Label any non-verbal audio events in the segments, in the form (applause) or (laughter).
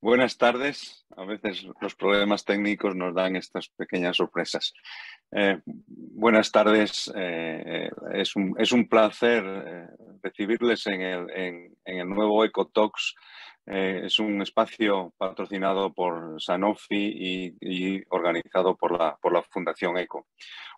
Buenas tardes. A veces los problemas técnicos nos dan estas pequeñas sorpresas. Eh, buenas tardes. Eh, es, un, es, un, placer eh, recibirles en el, en, en el nuevo EcoTalks eh, es un espacio patrocinado por Sanofi y, organizado por la, por la, Fundación ECO.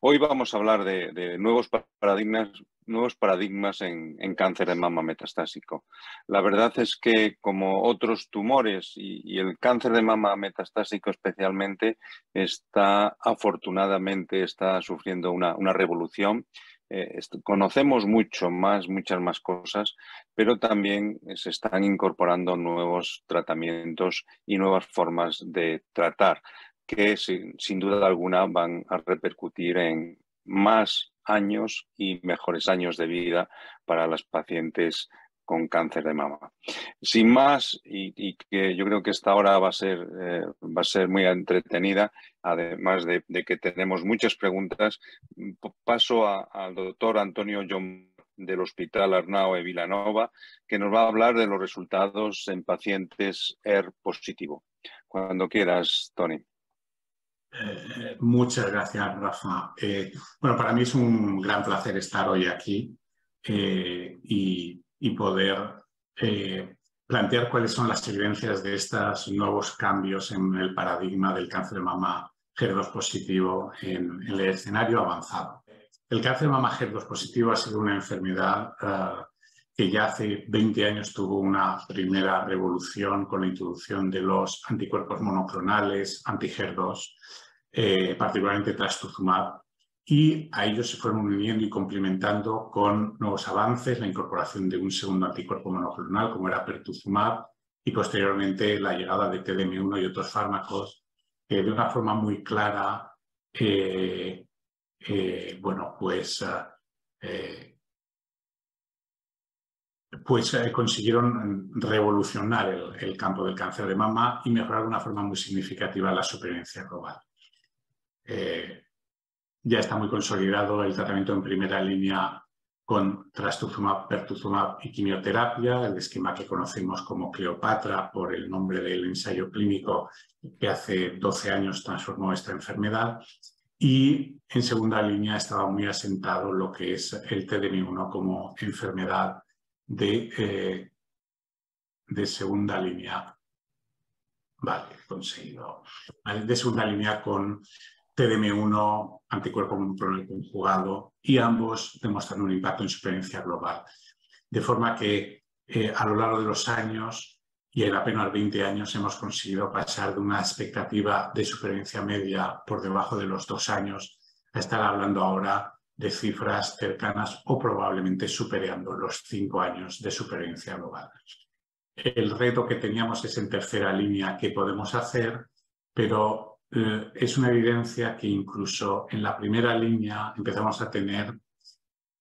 Hoy vamos a hablar de, nuevos paradigmas, nuevos paradigmas en, cáncer de mama metastásico. La verdad es que como otros tumores y, el cáncer de mama metastásico especialmente está afortunadamente está sufriendo una, una revolución eh, conocemos mucho más, muchas más cosas, pero también se están incorporando nuevos tratamientos y nuevas formas de tratar que sin, duda alguna van a repercutir en más años y mejores años de vida para las pacientes con cáncer de mama. Sin más, y, que yo creo que esta hora va a ser, eh, va a ser muy entretenida, además de, que tenemos muchas preguntas, paso al doctor Antonio John del Hospital Arnao de Vilanova, que nos va a hablar de los resultados en pacientes ER positivo. Cuando quieras, Tony. Eh, muchas gracias, Rafa. Eh, bueno, para mí es un gran placer estar hoy aquí y y poder eh, plantear cuáles son las evidencias de estos nuevos cambios en el paradigma del cáncer de mama HER2 positivo en, el escenario avanzado. El cáncer de mama HER2 positivo ha sido una enfermedad eh, que ya hace 20 años tuvo una primera revolución con la introducción de los anticuerpos monoclonales anti-HER2, eh, particularmente trastuzumab, y a ellos se fueron uniendo y complementando con nuevos avances, la incorporación de un segundo anticuerpo monoclonal como era pertuzumab y posteriormente la llegada de TDM1 y otros fármacos que de una forma muy clara, eh, eh, bueno, pues, eh, pues consiguieron revolucionar el, el, campo del cáncer de mama y mejorar de una forma muy significativa la supervivencia global. Ya está muy consolidado el tratamiento en primera línea con trastuzumab, pertuzumab y quimioterapia, el esquema que conocemos como Cleopatra por el nombre del ensayo clínico que hace 12 años transformó esta enfermedad. Y en segunda línea estaba muy asentado lo que es el TDM1 como enfermedad de, eh, de segunda línea. Vale, conseguido. De segunda línea con TDM1, anticuerpo monoclonal conjugado, y ambos demuestran un impacto en supervivencia global. De forma que eh, a lo largo de los años y en apenas 20 años hemos conseguido pasar de una expectativa de supervivencia media por debajo de los dos años a estar hablando ahora de cifras cercanas o probablemente superando los cinco años de supervivencia global. El reto que teníamos es en tercera línea qué podemos hacer, pero eh, es una evidencia que incluso en la primera línea empezamos a tener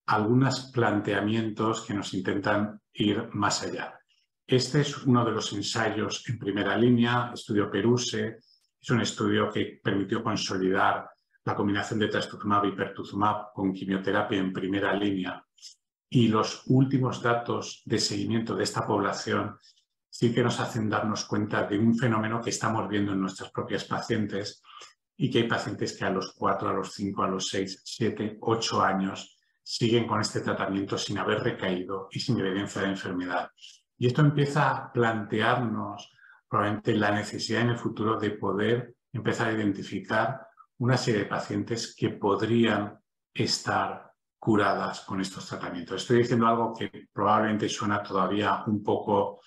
algunos planteamientos que nos intentan ir más allá. Este es uno de los ensayos en primera línea, estudio Peruse, es un estudio que permitió consolidar la combinación de trastuzumab y pertuzumab con quimioterapia en primera línea. Y los últimos datos de seguimiento de esta población sí que nos hacen darnos cuenta de un fenómeno que estamos viendo en nuestras propias pacientes y que hay pacientes que a los 4, a los 5, a los 6, 7, 8 años siguen con este tratamiento sin haber recaído y sin evidencia de enfermedad. Y esto empieza a plantearnos probablemente la necesidad en el futuro de poder empezar a identificar una serie de pacientes que podrían estar curadas con estos tratamientos. Estoy diciendo algo que probablemente suena todavía un poco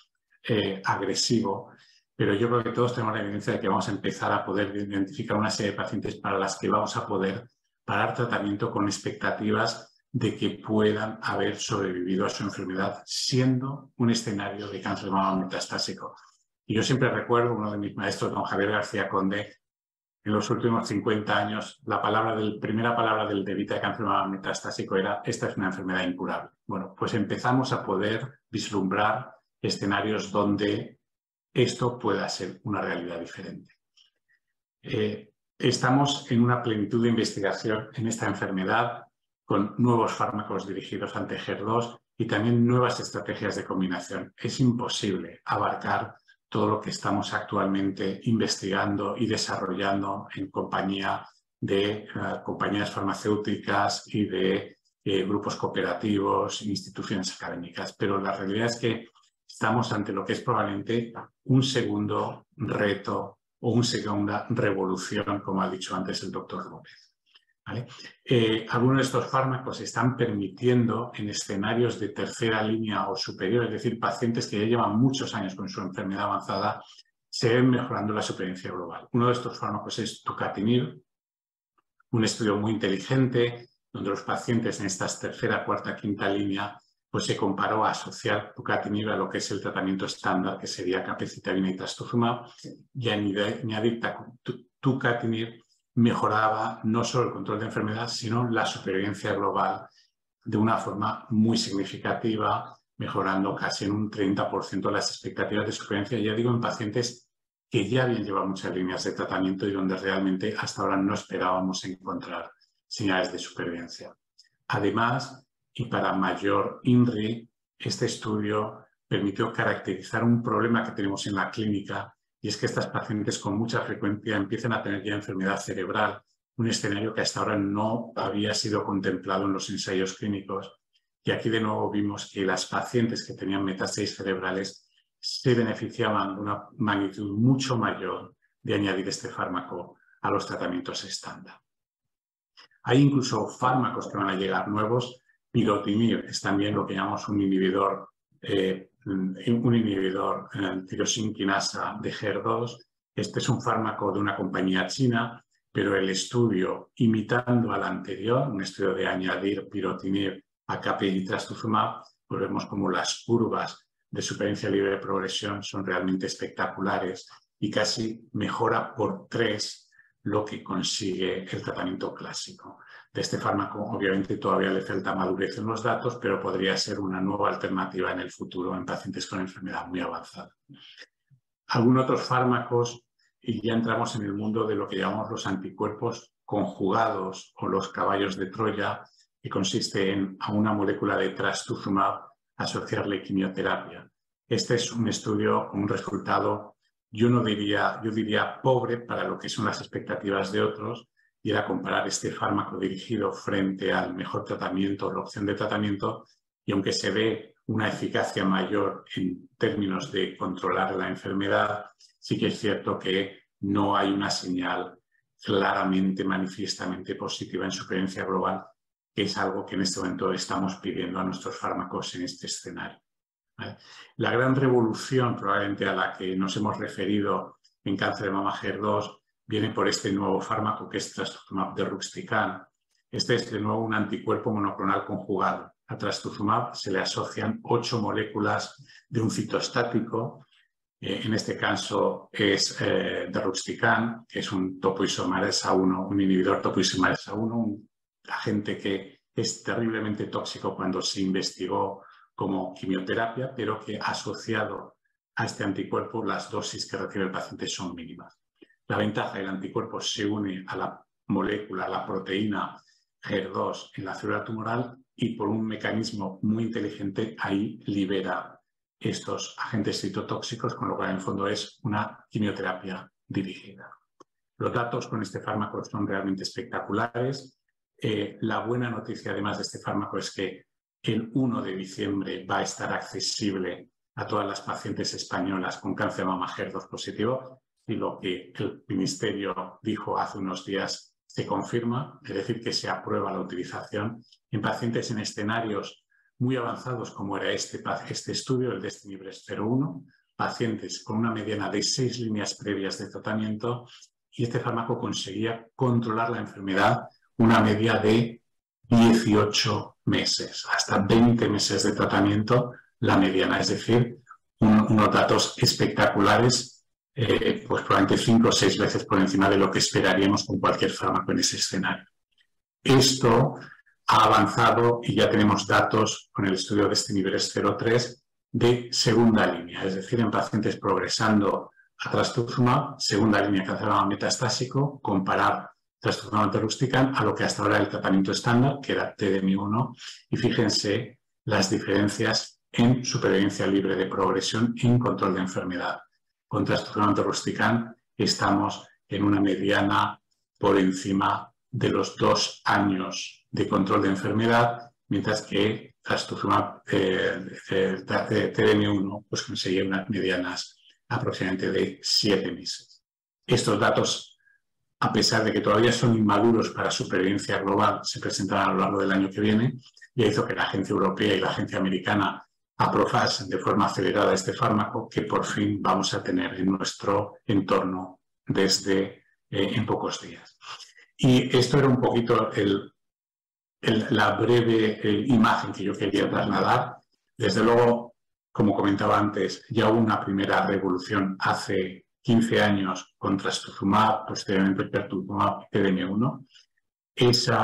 eh, agresivo, pero yo creo que todos tenemos la evidencia de que vamos a empezar a poder identificar una serie de pacientes para las que vamos a poder parar tratamiento con expectativas de que puedan haber sobrevivido a su enfermedad siendo un escenario de cáncer de mama metastásico. Y yo siempre recuerdo, uno de mis maestros, don Javier García Conde, en los últimos 50 años, la palabra del, primera palabra del debita de cáncer de mama metastásico era esta es una enfermedad incurable. Bueno, pues empezamos a poder vislumbrar escenarios donde esto pueda ser una realidad diferente. Eh, estamos en una plenitud de investigación en esta enfermedad con nuevos fármacos dirigidos ante HER2 y también nuevas estrategias de combinación. Es imposible abarcar todo lo que estamos actualmente investigando y desarrollando en compañía de eh, compañías farmacéuticas y de eh, grupos cooperativos, instituciones académicas. Pero la realidad es que estamos ante lo que es probablemente un segundo reto o una segunda revolución, como ha dicho antes el doctor López. Eh, algunos de estos fármacos están permitiendo en escenarios de tercera línea o superior, es decir, pacientes que ya llevan muchos años con su enfermedad avanzada, se ven mejorando la supervivencia global. Uno de estos fármacos es tucatinib, un estudio muy inteligente donde los pacientes en estas tercera, cuarta, quinta línea pues se comparó a asociar tucatinib a lo que es el tratamiento estándar, que sería capecitabina y trastuzumab, y añadir tucatinib mejoraba no solo el control de enfermedad, sino la supervivencia global de una forma muy significativa, mejorando casi en un 30% las expectativas de supervivencia, ya digo, en pacientes que ya habían llevado muchas líneas de tratamiento y donde realmente hasta ahora no esperábamos encontrar señales de supervivencia. Además, y para mayor INRI, este estudio permitió caracterizar un problema que tenemos en la clínica y es que estas pacientes con mucha frecuencia empiezan a tener ya enfermedad cerebral, un escenario que hasta ahora no había sido contemplado en los ensayos clínicos. Y aquí de nuevo vimos que las pacientes que tenían metástasis cerebrales se beneficiaban de una magnitud mucho mayor de añadir este fármaco a los tratamientos estándar. Hay incluso fármacos que van a llegar nuevos. Pirotinib es también lo que llamamos un inhibidor eh, un inhibidor en tirosinquinasa de HER2. Este es un fármaco de una compañía china, pero el estudio, imitando al anterior, un estudio de añadir pirotinib a trastuzumab, pues vemos como las curvas de supervivencia libre de progresión son realmente espectaculares y casi mejora por tres lo que consigue el tratamiento clásico este fármaco. Obviamente todavía le falta madurez en los datos, pero podría ser una nueva alternativa en el futuro en pacientes con enfermedad muy avanzada. Algunos otros fármacos, y ya entramos en el mundo de lo que llamamos los anticuerpos conjugados o los caballos de Troya, que consiste en a una molécula de trastuzumab asociarle quimioterapia. Este es un estudio un resultado, yo no diría, yo diría pobre para lo que son las expectativas de otros, y era comparar este fármaco dirigido frente al mejor tratamiento, la opción de tratamiento, y aunque se ve una eficacia mayor en términos de controlar la enfermedad, sí que es cierto que no hay una señal claramente, manifiestamente positiva en supervivencia global, que es algo que en este momento estamos pidiendo a nuestros fármacos en este escenario. La gran revolución probablemente a la que nos hemos referido en cáncer de mama HER2 viene por este nuevo fármaco que es trastuzumab de Ruxtican. Este es de nuevo un anticuerpo monoclonal conjugado. A trastuzumab se le asocian ocho moléculas de un citostático. Eh, en este caso es eh, Ruxtican, que es un topoisomerasa 1, un inhibidor topoisomerasa 1, un agente que es terriblemente tóxico cuando se investigó como quimioterapia, pero que asociado a este anticuerpo las dosis que recibe el paciente son mínimas. La ventaja del anticuerpo se une a la molécula, a la proteína HER2 en la célula tumoral y por un mecanismo muy inteligente ahí libera estos agentes citotóxicos, con lo cual en el fondo es una quimioterapia dirigida. Los datos con este fármaco son realmente espectaculares. Eh, la buena noticia además de este fármaco es que el 1 de diciembre va a estar accesible a todas las pacientes españolas con cáncer de mama HER2 positivo y lo que el Ministerio dijo hace unos días se confirma, es decir, que se aprueba la utilización en pacientes en escenarios muy avanzados como era este, este estudio, el Destiny Breast 01, pacientes con una mediana de seis líneas previas de tratamiento y este fármaco conseguía controlar la enfermedad una media de 18 meses, hasta 20 meses de tratamiento la mediana, es decir, unos datos espectaculares eh, pues probablemente cinco o seis veces por encima de lo que esperaríamos con cualquier fármaco en ese escenario. Esto ha avanzado y ya tenemos datos con el estudio de este nivel 03 de segunda línea, es decir, en pacientes progresando a trastuzumab, segunda línea cancerígeno metastásico, comparar trastuzumab rustican a lo que hasta ahora era el tratamiento estándar, que era TDM1, y fíjense las diferencias en supervivencia libre de progresión en control de enfermedad con trastuzumab rusticán estamos en una mediana por encima de los dos años de control de enfermedad, mientras que trastuzumab eh, TDM1 pues conseguía unas medianas aproximadamente de siete meses. Estos datos, a pesar de que todavía son inmaduros para supervivencia global, se presentarán a lo largo del año que viene y hizo que la agencia europea y la agencia americana aprobasen de forma acelerada este fármaco que por fin vamos a tener en nuestro entorno desde eh, en pocos días. Y esto era un poquito la breve eh, imagen que yo quería trasladar. Desde luego, como comentaba antes, ya hubo una primera revolución hace 15 años contra Stuzumab, posteriormente Pertuzumab TDM1. Ese eh,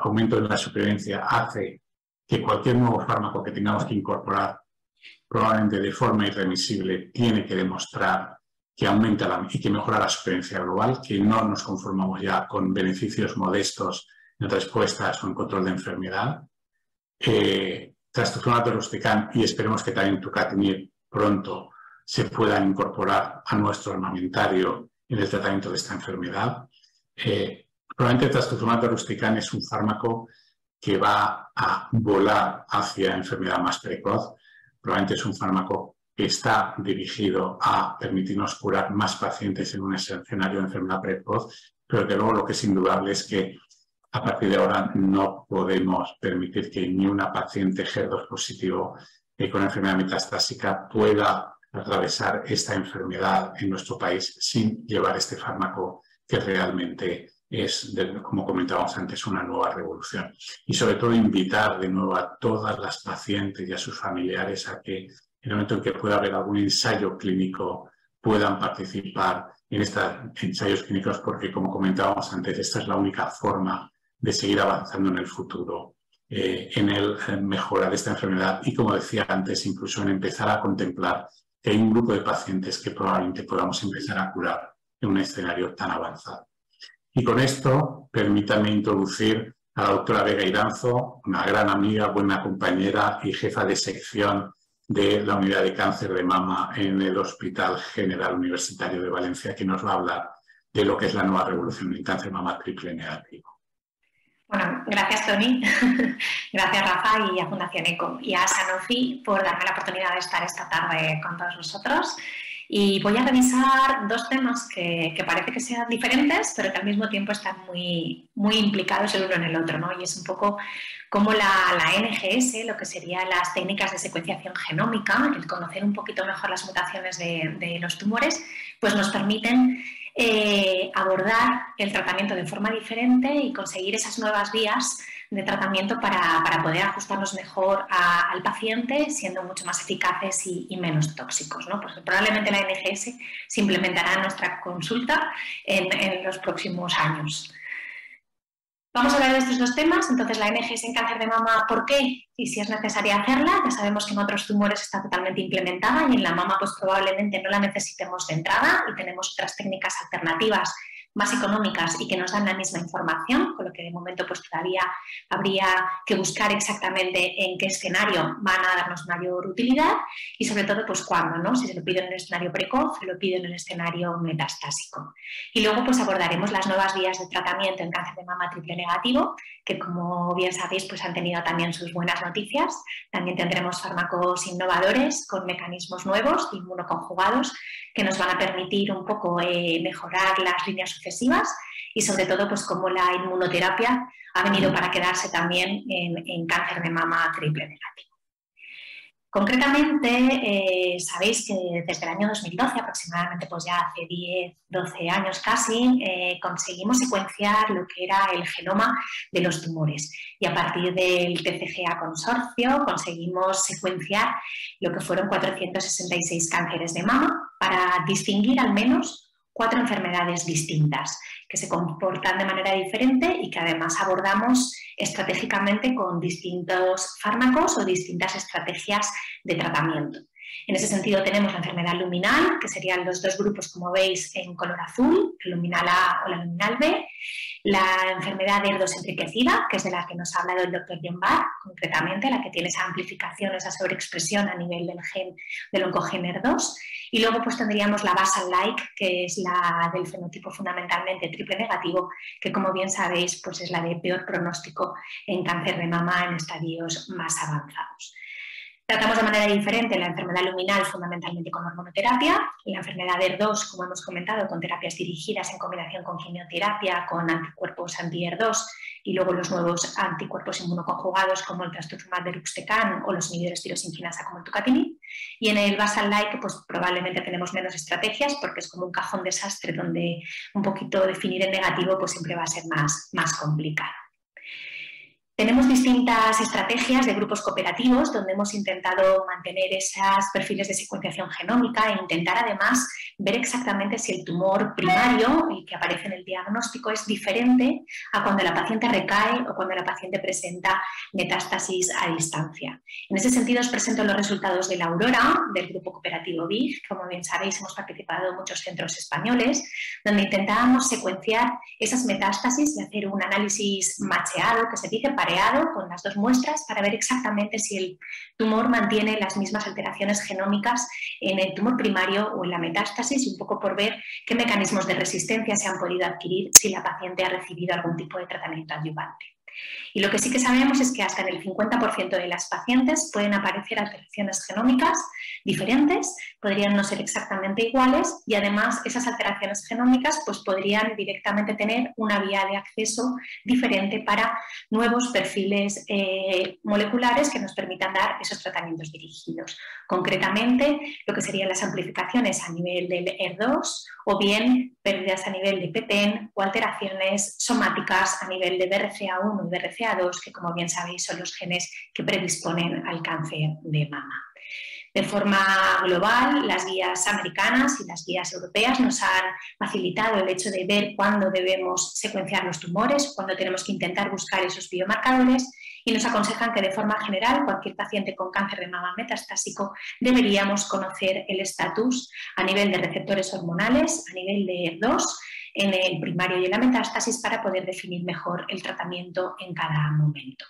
aumento en la supervivencia hace que cualquier nuevo fármaco que tengamos que incorporar, probablemente de forma irremisible, tiene que demostrar que aumenta la, y que mejora la supervivencia global, que no nos conformamos ya con beneficios modestos en respuestas o en control de enfermedad. Eh, trastuzumab y esperemos que también tucatinib pronto se puedan incorporar a nuestro armamentario en el tratamiento de esta enfermedad. Eh, probablemente trastuzumab rusticán es un fármaco que va a volar hacia enfermedad más precoz. Probablemente es un fármaco que está dirigido a permitirnos curar más pacientes en un escenario de enfermedad precoz, pero que luego lo que es indudable es que a partir de ahora no podemos permitir que ni una paciente GER2 positivo eh, con enfermedad metastásica pueda atravesar esta enfermedad en nuestro país sin llevar este fármaco que realmente es, como comentábamos antes, una nueva revolución. Y sobre todo invitar de nuevo a todas las pacientes y a sus familiares a que en el momento en que pueda haber algún ensayo clínico puedan participar en estos ensayos clínicos porque, como comentábamos antes, esta es la única forma de seguir avanzando en el futuro, eh, en el mejorar esta enfermedad y, como decía antes, incluso en empezar a contemplar que hay un grupo de pacientes que probablemente podamos empezar a curar en un escenario tan avanzado. Y con esto, permítanme introducir a la doctora Vega Iranzo, una gran amiga, buena compañera y jefa de sección de la Unidad de Cáncer de Mama en el Hospital General Universitario de Valencia, que nos va a hablar de lo que es la nueva revolución en cáncer mama triple negativo. Bueno, gracias Tony, (laughs) gracias Rafa y a Fundación ECO y a Sanofi por darme la oportunidad de estar esta tarde con todos vosotros. Y voy a revisar dos temas que, parece que sean diferentes, pero que al mismo tiempo están muy, muy implicados el uno en el otro. ¿no? Y es un poco como la, NGS, lo que serían las técnicas de secuenciación genómica, el conocer un poquito mejor las mutaciones de, los tumores, pues nos permiten eh, abordar el tratamiento de forma diferente y conseguir esas nuevas vías de tratamiento para, poder ajustarnos mejor al paciente, siendo mucho más eficaces y, menos tóxicos. ¿no? Pues probablemente la NGS se implementará en nuestra consulta en, los próximos años. Vamos a hablar de estos dos temas. Entonces, la NGS en cáncer de mama, ¿por qué? Y si es necesaria hacerla, ya sabemos que en otros tumores está totalmente implementada y en la mama, pues probablemente no la necesitemos de entrada y tenemos otras técnicas alternativas más económicas y que nos dan la misma información, con lo que de momento pues todavía habría que buscar exactamente en qué escenario van a darnos mayor utilidad y sobre todo pues cuándo, ¿no? si se lo piden en un escenario precoz, se lo piden en un escenario metastásico. Y luego pues abordaremos las nuevas vías de tratamiento en cáncer de mama triple negativo, que como bien sabéis pues han tenido también sus buenas noticias. También tendremos fármacos innovadores con mecanismos nuevos, inmunoconjugados, que nos van a permitir un poco eh, mejorar las líneas y sobre todo pues como la inmunoterapia ha venido para quedarse también en, cáncer de mama triple negativo. Concretamente, eh, sabéis que desde el año 2012, aproximadamente pues ya hace 10, 12 años casi, eh, conseguimos secuenciar lo que era el genoma de los tumores. Y a partir del TCGA consorcio conseguimos secuenciar lo que fueron 466 cánceres de mama para distinguir al menos cuatro enfermedades distintas que se comportan de manera diferente y que además abordamos estratégicamente con distintos fármacos o distintas estrategias de tratamiento. En ese sentido tenemos la enfermedad luminal, que serían los dos grupos, como veis, en color azul, el luminal A o la luminal B, la enfermedad de ER2 enriquecida, que es de la que nos ha hablado el doctor John Barr, concretamente, la que tiene esa amplificación, esa sobreexpresión a nivel del gen del oncogen ER2, y luego pues tendríamos la basal-like, que es la del fenotipo fundamentalmente triple negativo, que como bien sabéis pues es la de peor pronóstico en cáncer de mama en estadios más avanzados. Tratamos de manera diferente la enfermedad luminal fundamentalmente con hormonoterapia, la enfermedad ER2, como hemos comentado, con terapias dirigidas en combinación con quimioterapia, con anticuerpos anti-ER2 y luego los nuevos anticuerpos inmunoconjugados como el trastuzumab deruxtecan o los inhibidores tirosinquinasa como el tucatinib. Y en el basal like pues probablemente tenemos menos estrategias porque es como un cajón desastre donde un poquito definir en negativo pues siempre va a ser más, más complicado. Tenemos distintas estrategias de grupos cooperativos donde hemos intentado mantener esos perfiles de secuenciación genómica e intentar además ver exactamente si el tumor primario, el que aparece en el diagnóstico, es diferente a cuando la paciente recae o cuando la paciente presenta metástasis a distancia. En ese sentido os presento los resultados de la Aurora del grupo cooperativo BIG. Como bien sabéis, hemos participado en muchos centros españoles donde intentábamos secuenciar esas metástasis y hacer un análisis macheado que se dice para con las dos muestras para ver exactamente si el tumor mantiene las mismas alteraciones genómicas en el tumor primario o en la metástasis y un poco por ver qué mecanismos de resistencia se han podido adquirir si la paciente ha recibido algún tipo de tratamiento adyuvante. Y lo que sí que sabemos es que hasta en el 50% de las pacientes pueden aparecer alteraciones genómicas diferentes, podrían no ser exactamente iguales y además esas alteraciones genómicas pues podrían directamente tener una vía de acceso diferente para nuevos perfiles eh, moleculares que nos permitan dar esos tratamientos dirigidos. Concretamente, lo que serían las amplificaciones a nivel del ER2 o bien pérdidas a nivel de PTEN o alteraciones somáticas a nivel de BRCA1 y BRCA2, que como bien sabéis son los genes que predisponen al cáncer de mama. De forma global, las guías americanas y las guías europeas nos han facilitado el hecho de ver cuándo debemos secuenciar los tumores, cuándo tenemos que intentar buscar esos biomarcadores y nos aconsejan que de forma general cualquier paciente con cáncer de mama metastásico deberíamos conocer el estatus a nivel de receptores hormonales, a nivel de ER2 en el primario y en la metástasis para poder definir mejor el tratamiento en cada momento.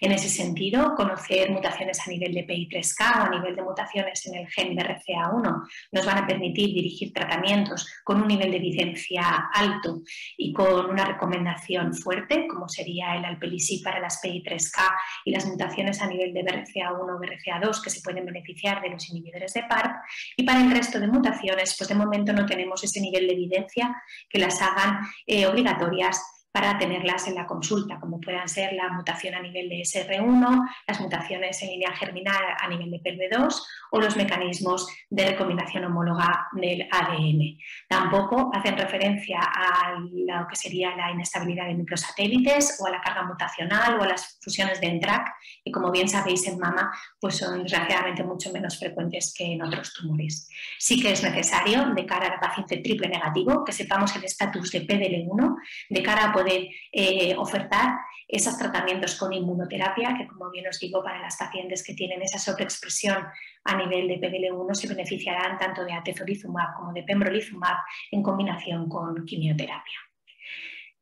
En ese sentido, conocer mutaciones a nivel de PI3K o a nivel de mutaciones en el gen BRCA1 nos van a permitir dirigir tratamientos con un nivel de evidencia alto y con una recomendación fuerte, como sería el alpelisib para las PI3K y las mutaciones a nivel de BRCA1 o BRCA2 que se pueden beneficiar de los inhibidores de PARP. Y para el resto de mutaciones, pues de momento no tenemos ese nivel de evidencia que las hagan eh, obligatorias para tenerlas en la consulta, como puedan ser la mutación a nivel de SR1, las mutaciones en línea germinal a nivel de PLB2 o los mecanismos de recombinación homóloga del ADN. Tampoco hacen referencia a lo que sería la inestabilidad de microsatélites o a la carga mutacional o a las fusiones de ENTRAC, que como bien sabéis en mama pues son desgraciadamente mucho menos frecuentes que en otros tumores. Sí que es necesario, de cara a la paciente triple negativo, que sepamos el estatus de PDL1, de cara a poder eh, ofertar esos tratamientos con inmunoterapia, que como bien os digo, para las pacientes que tienen esa sobreexpresión a nivel de PDL1 se beneficiarán tanto de atezolizumab como de pembrolizumab en combinación con quimioterapia.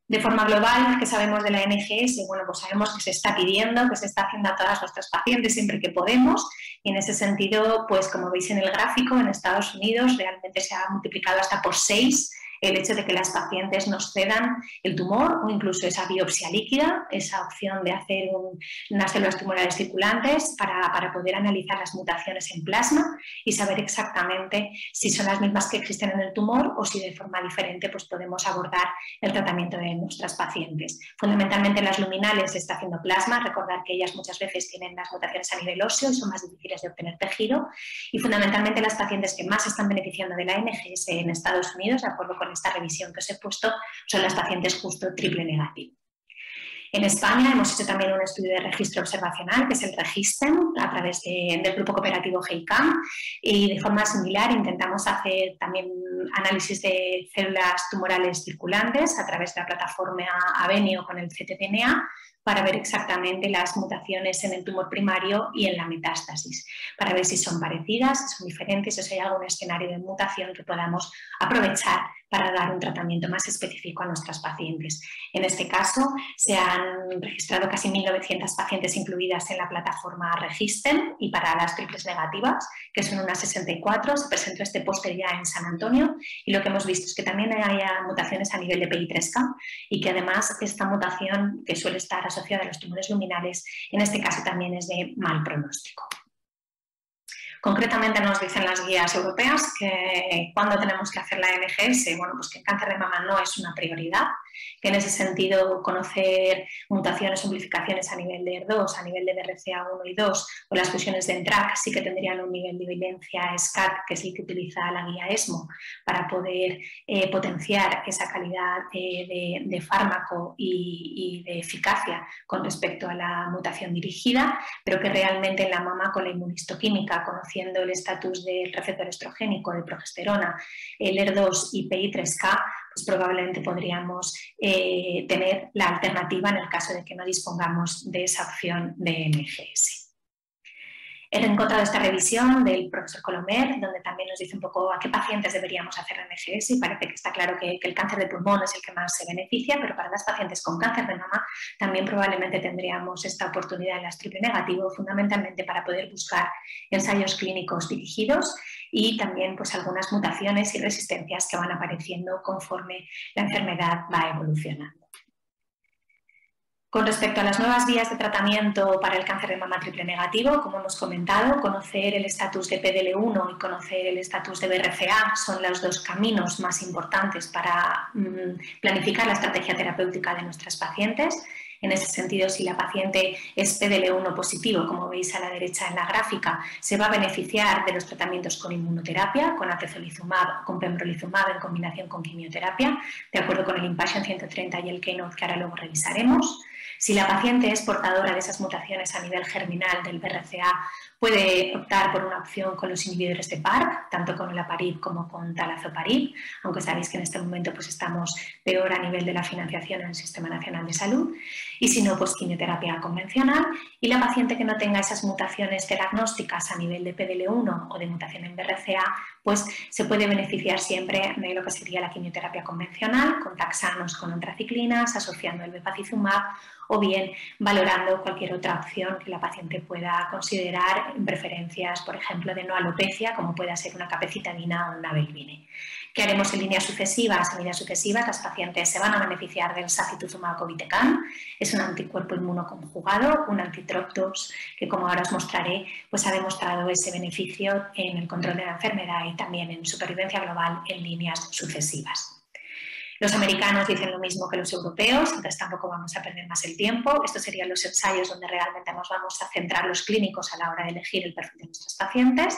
De forma global, que sabemos de la NGS? Bueno, pues sabemos que se está pidiendo, que se está haciendo a todas nuestras pacientes siempre que podemos. Y en ese sentido, pues como veis en el gráfico, en Estados Unidos realmente se ha multiplicado hasta por seis el hecho de que las pacientes nos cedan el tumor o incluso esa biopsia líquida, esa opción de hacer unas células tumorales circulantes para, para, poder analizar las mutaciones en plasma y saber exactamente si son las mismas que existen en el tumor o si de forma diferente pues, podemos abordar el tratamiento de nuestras pacientes. Fundamentalmente las luminales se está haciendo plasma, recordar que ellas muchas veces tienen las mutaciones a nivel óseo y son más difíciles de obtener tejido y fundamentalmente las pacientes que más están beneficiando de la NGS en Estados Unidos, de acuerdo con esta revisión que os he puesto son las pacientes justo triple negativo. En España hemos hecho también un estudio de registro observacional, que es el Registem, a través del grupo cooperativo GEICAM, y de forma similar intentamos hacer también análisis de células tumorales circulantes a través de la plataforma Avenio con el ctDNA para ver exactamente las mutaciones en el tumor primario y en la metástasis, para ver si son parecidas, si son diferentes, o si hay algún escenario de mutación que podamos aprovechar para dar un tratamiento más específico a nuestras pacientes. En este caso, se han registrado casi 1.900 pacientes incluidas en la plataforma Registen y para las triples negativas, que son unas 64, se presentó este póster ya en San Antonio y lo que hemos visto es que también hay mutaciones a nivel de PI3K y que además esta mutación que suele estar asociada a los tumores luminales, en este caso también es de mal pronóstico. Concretamente nos dicen las guías europeas que cuando tenemos que hacer la NGS, bueno, pues que el cáncer de mama no es una prioridad, que en ese sentido conocer mutaciones, amplificaciones a nivel de ER2, a nivel de BRCA1 y 2 o las fusiones de ENTRAC sí que tendrían un nivel de evidencia SCAT, que es el que utiliza la guía ESMO, para poder eh, potenciar esa calidad de, fármaco y, y, de eficacia con respecto a la mutación dirigida, pero que realmente en la mama con la inmunistoquímica, conociendo el estatus del receptor estrogénico, de progesterona, el ER2 y PI3K, pues probablemente podríamos eh, tener la alternativa en el caso de que no dispongamos de esa opción de MGS. He encontrado esta revisión del profesor Colomer, donde también nos dice un poco a qué pacientes deberíamos hacer MGS y parece que está claro que, el cáncer de pulmón es el que más se beneficia, pero para las pacientes con cáncer de mama también probablemente tendríamos esta oportunidad en las triple negativo, fundamentalmente para poder buscar ensayos clínicos dirigidos y también pues algunas mutaciones y resistencias que van apareciendo conforme la enfermedad va evolucionando. Con respecto a las nuevas vías de tratamiento para el cáncer de mama triple negativo, como hemos comentado, conocer el estatus de PDL1 y conocer el estatus de BRCA son los dos caminos más importantes para mm, planificar la estrategia terapéutica de nuestras pacientes. En ese sentido, si la paciente es PDL1 positivo, como veis a la derecha en la gráfica, se va a beneficiar de los tratamientos con inmunoterapia, con atezolizumab, con pembrolizumab en combinación con quimioterapia, de acuerdo con el Impassion 130 y el Keynote que ahora luego revisaremos. Si la paciente es portadora de esas mutaciones a nivel germinal del BRCA, puede optar por una opción con los inhibidores de PARP, tanto con el aparib como con talazoparib, aunque sabéis que en este momento pues, estamos peor a nivel de la financiación en el Sistema Nacional de Salud. Y si no, pues quimioterapia convencional. Y la paciente que no tenga esas mutaciones diagnósticas a nivel de PDL1 o de mutación en BRCA, pues se puede beneficiar siempre de lo que sería la quimioterapia convencional, con taxanos con antraciclinas, asociando el befacizumab o bien valorando cualquier otra opción que la paciente pueda considerar preferencias, por ejemplo, de no alopecia, como pueda ser una capecitabina o una belvine. ¿Qué haremos en líneas sucesivas? En líneas sucesivas las pacientes se van a beneficiar del sacituzumab govitecan, es un anticuerpo inmunoconjugado, un antitroptos que como ahora os mostraré, pues ha demostrado ese beneficio en el control de la enfermedad y también en supervivencia global en líneas sucesivas. Los americanos dicen lo mismo que los europeos, entonces tampoco vamos a perder más el tiempo. Estos serían los ensayos donde realmente nos vamos a centrar los clínicos a la hora de elegir el perfil de nuestros pacientes.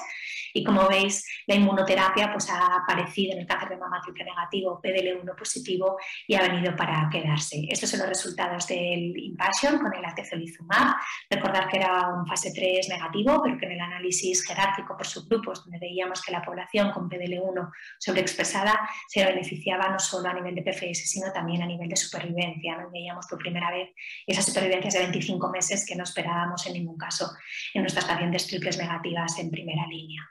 Y como veis, la inmunoterapia pues, ha aparecido en el cáncer de mama triple negativo, PDL1 positivo y ha venido para quedarse. Estos son los resultados del Impassion con el atezolizumab. Recordar que era un fase 3 negativo, pero que en el análisis jerárquico por subgrupos, donde veíamos que la población con PDL1 sobreexpresada se beneficiaba no solo a nivel de PFS, sino también a nivel de supervivencia. Veíamos por primera vez esas supervivencias de 25 meses que no esperábamos en ningún caso en nuestras pacientes triples negativas en primera línea.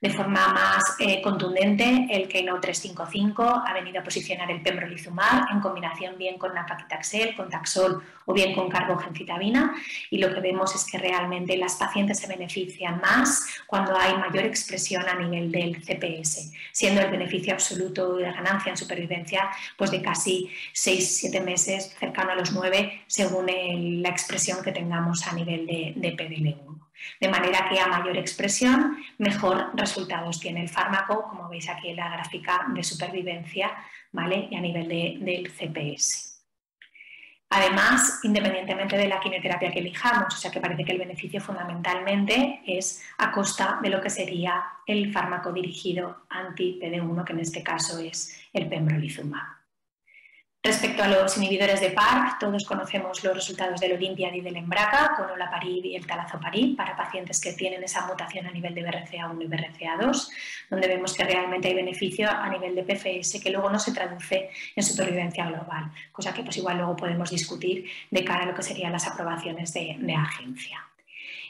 De forma más eh, contundente, el Keynote 355 ha venido a posicionar el pembrolizumab en combinación bien con nab-paclitaxel, con taxol o bien con carbogencitabina y lo que vemos es que realmente las pacientes se benefician más cuando hay mayor expresión a nivel del CPS, siendo el beneficio absoluto de ganancia en supervivencia pues de casi 6-7 meses, cercano a los 9, según la expresión que tengamos a nivel de, de PDL1. De manera que a mayor expresión, mejor resultados tiene el fármaco, como veis aquí en la gráfica de supervivencia ¿vale? y a nivel del CPS. Además, independientemente de la quimioterapia que elijamos, o sea que parece que el beneficio fundamentalmente es a costa de lo que sería el fármaco dirigido anti-PD1, que en este caso es el pembrolizumab. Respecto a los inhibidores de PARP, todos conocemos los resultados del Olimpiad y del Embraca con olaparib y el talazoparib para pacientes que tienen esa mutación a nivel de BRCA1 y BRCA2, donde vemos que realmente hay beneficio a nivel de PFS que luego no se traduce en supervivencia global, cosa que pues igual luego podemos discutir de cara a lo que serían las aprobaciones de agencia.